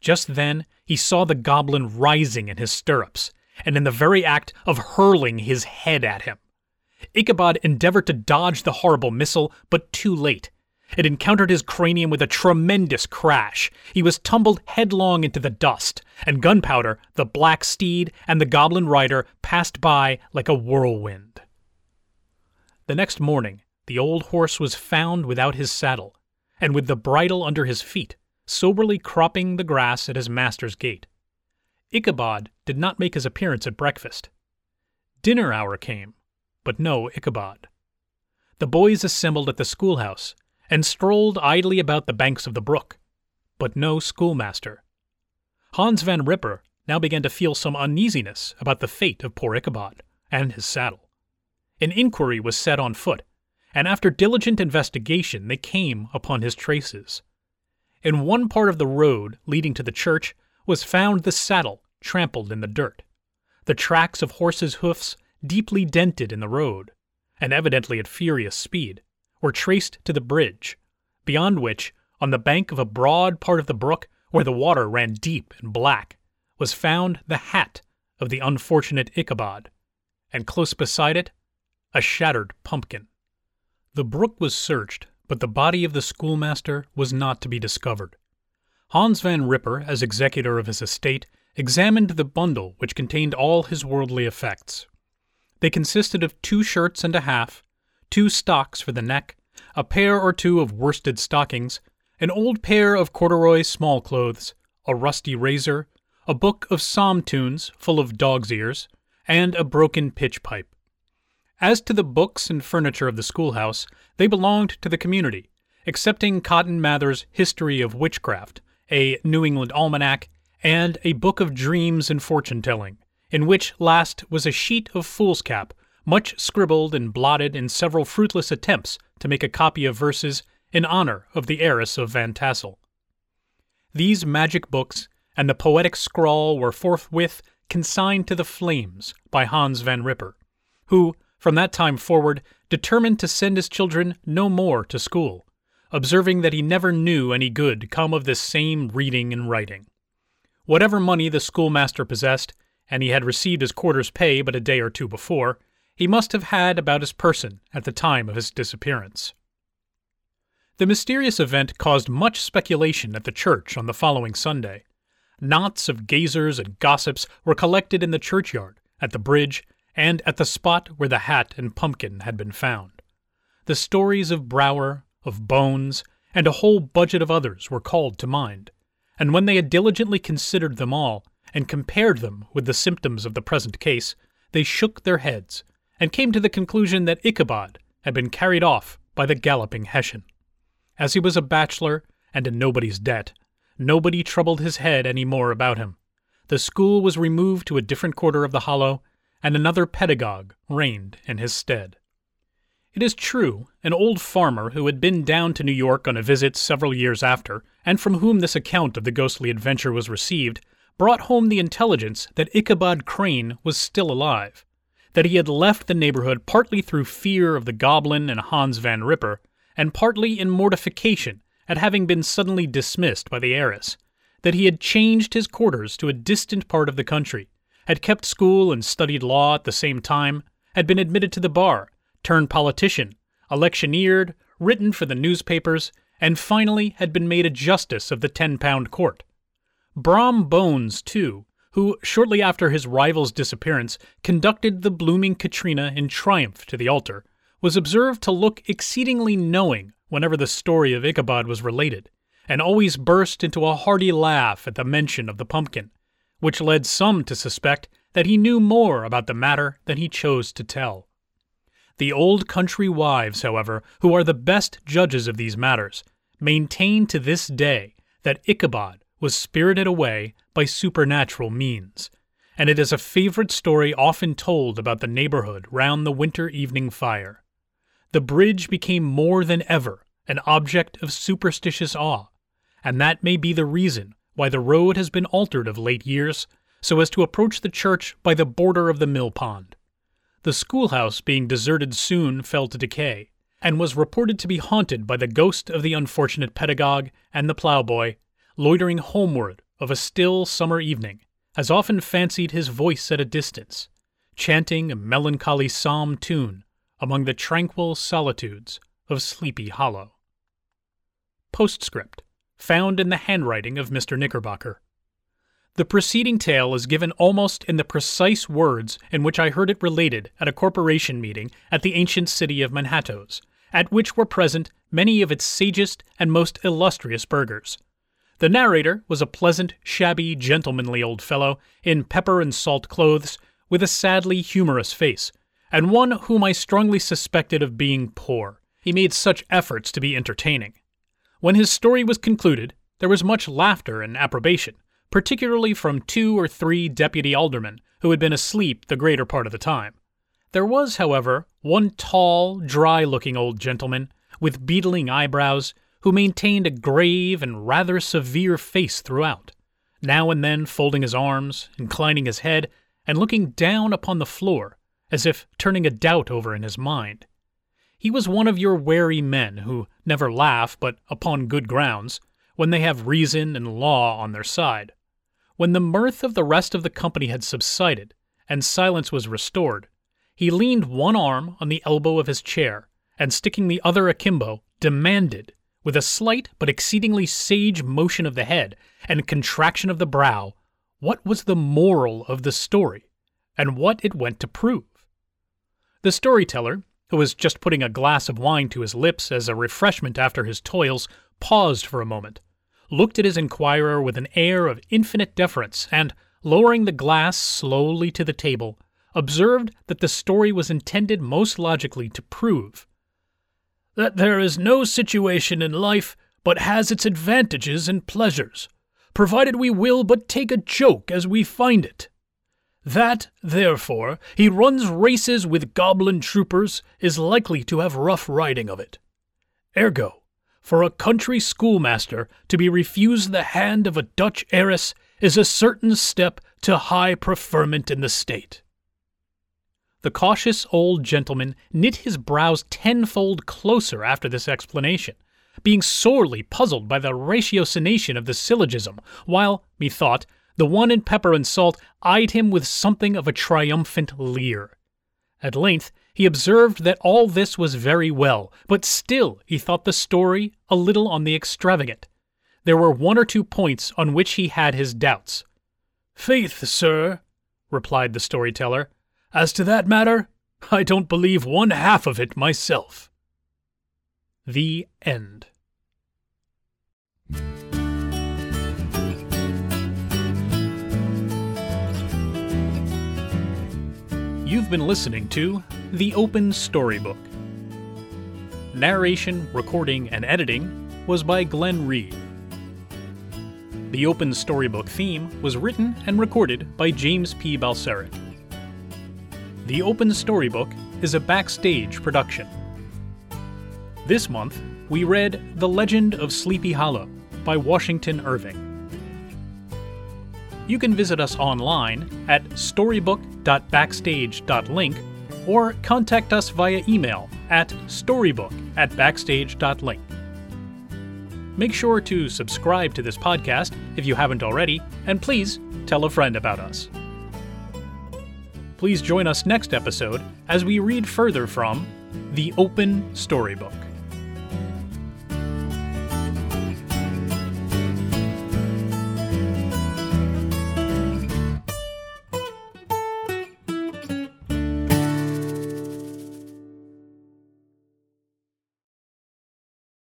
Just then he saw the goblin rising in his stirrups and in the very act of hurling his head at him. Ichabod endeavored to dodge the horrible missile, but too late. It encountered his cranium with a tremendous crash. He was tumbled headlong into the dust, and Gunpowder, the black steed, and the goblin rider passed by like a whirlwind. The next morning, the old horse was found without his saddle, and with the bridle under his feet, soberly cropping the grass at his master's gate. Ichabod did not make his appearance at breakfast. Dinner hour came, but no Ichabod. The boys assembled at the schoolhouse and strolled idly about the banks of the brook, but no schoolmaster. Hans Van Ripper now began to feel some uneasiness about the fate of poor Ichabod and his saddle. An inquiry was set on foot, and after diligent investigation they came upon his traces. In one part of the road leading to the church was found the saddle trampled in the dirt, the tracks of horses' hoofs deeply dented in the road, and evidently at furious speed, were traced to the bridge, beyond which, on the bank of a broad part of the brook where the water ran deep and black, was found the hat of the unfortunate Ichabod, and close beside it, a shattered pumpkin. The brook was searched, but the body of the schoolmaster was not to be discovered. Hans Van Ripper, as executor of his estate, examined the bundle which contained all his worldly effects. They consisted of two shirts and a half, two stocks for the neck, a pair or two of worsted stockings, an old pair of corduroy small clothes, a rusty razor, a book of psalm tunes full of dog's ears, and a broken pitch pipe. As to the books and furniture of the schoolhouse, they belonged to the community, excepting Cotton Mather's History of Witchcraft, a New England Almanac, and a book of dreams and fortune telling, in which last was a sheet of foolscap, much scribbled and blotted in several fruitless attempts to make a copy of verses in honor of the heiress of Van Tassel. These magic books and the poetic scrawl were forthwith consigned to the flames by Hans Van Ripper, who, from that time forward, determined to send his children no more to school, observing that he never knew any good come of this same reading and writing. Whatever money the schoolmaster possessed, and he had received his quarter's pay but a day or two before, he must have had about his person at the time of his disappearance. The mysterious event caused much speculation at the church on the following Sunday. Knots of gazers and gossips were collected in the churchyard, at the bridge, and at the spot where the hat and pumpkin had been found. The stories of Brower, of Bones, and a whole budget of others were called to mind, and when they had diligently considered them all, and compared them with the symptoms of the present case, they shook their heads, and came to the conclusion that Ichabod had been carried off by the galloping Hessian. As he was a bachelor and in nobody's debt, nobody troubled his head any more about him. The school was removed to a different quarter of the hollow, and another pedagogue reigned in his stead. It is true, an old farmer who had been down to New York on a visit several years after, and from whom this account of the ghostly adventure was received, brought home the intelligence that Ichabod Crane was still alive, that he had left the neighborhood partly through fear of the goblin and Hans Van Ripper, and partly in mortification at having been suddenly dismissed by the heiress, that he had changed his quarters to a distant part of the country, had kept school and studied law at the same time, had been admitted to the bar, turned politician, electioneered, written for the newspapers, and finally had been made a justice of the ten pound court. Brom Bones, too, who, shortly after his rival's disappearance, conducted the blooming Katrina in triumph to the altar, was observed to look exceedingly knowing whenever the story of Ichabod was related, and always burst into a hearty laugh at the mention of the pumpkin, which led some to suspect that he knew more about the matter than he chose to tell. The old country wives, however, who are the best judges of these matters, maintain to this day that Ichabod was spirited away by supernatural means, and it is a favorite story often told about the neighborhood round the winter evening fire. The bridge became more than ever an object of superstitious awe, and that may be the reason why the road has been altered of late years so as to approach the church by the border of the mill pond. The schoolhouse, being deserted soon, fell to decay, and was reported to be haunted by the ghost of the unfortunate pedagogue and the ploughboy, loitering homeward of a still summer evening, has often fancied his voice at a distance, chanting a melancholy psalm tune among the tranquil solitudes of Sleepy Hollow. Postscript, found in the handwriting of Mr. Knickerbocker. The preceding tale is given almost in the precise words in which I heard it related at a corporation meeting at the ancient city of Manhattoes, at which were present many of its sagest and most illustrious burghers. The narrator was a pleasant, shabby, gentlemanly old fellow in pepper and salt clothes, with a sadly humorous face, and one whom I strongly suspected of being poor. He made such efforts to be entertaining. When his story was concluded, there was much laughter and approbation particularly from two or three deputy aldermen who had been asleep the greater part of the time. There was, however, one tall, dry looking old gentleman, with beetling eyebrows, who maintained a grave and rather severe face throughout, now and then folding his arms, inclining his head, and looking down upon the floor, as if turning a doubt over in his mind. He was one of your wary men who never laugh but upon good grounds, when they have reason and law on their side. When the mirth of the rest of the company had subsided, and silence was restored, he leaned one arm on the elbow of his chair, and sticking the other akimbo, demanded, with a slight but exceedingly sage motion of the head and contraction of the brow, what was the moral of the story, and what it went to prove. The storyteller, who was just putting a glass of wine to his lips as a refreshment after his toils, paused for a moment, looked at his inquirer with an air of infinite deference, and, lowering the glass slowly to the table, observed that the story was intended most logically to prove that there is no situation in life but has its advantages and pleasures, provided we will but take a joke as we find it. That, therefore, he runs races with goblin troopers is likely to have rough riding of it. Ergo, for a country schoolmaster to be refused the hand of a Dutch heiress is a certain step to high preferment in the state. The cautious old gentleman knit his brows tenfold closer after this explanation, being sorely puzzled by the ratiocination of the syllogism, while, methought, the one in pepper and salt eyed him with something of a triumphant leer. At length he observed that all this was very well, but still he thought the story a little on the extravagant. There were one or two points on which he had his doubts. Faith, sir, replied the storyteller, as to that matter, I don't believe one half of it myself. The End. You've been listening to The Open Storybook. Narration, recording, and editing was by Glenn Reed. The Open Storybook theme was written and recorded by James P. Balcerek. The Open Storybook is a backstage production. This month, we read The Legend of Sleepy Hollow by Washington Irving you can visit us online at storybook.backstage.link or contact us via email at storybook at backstage.link. Make sure to subscribe to this podcast if you haven't already, and please tell a friend about us. Please join us next episode as we read further from The Open Storybook.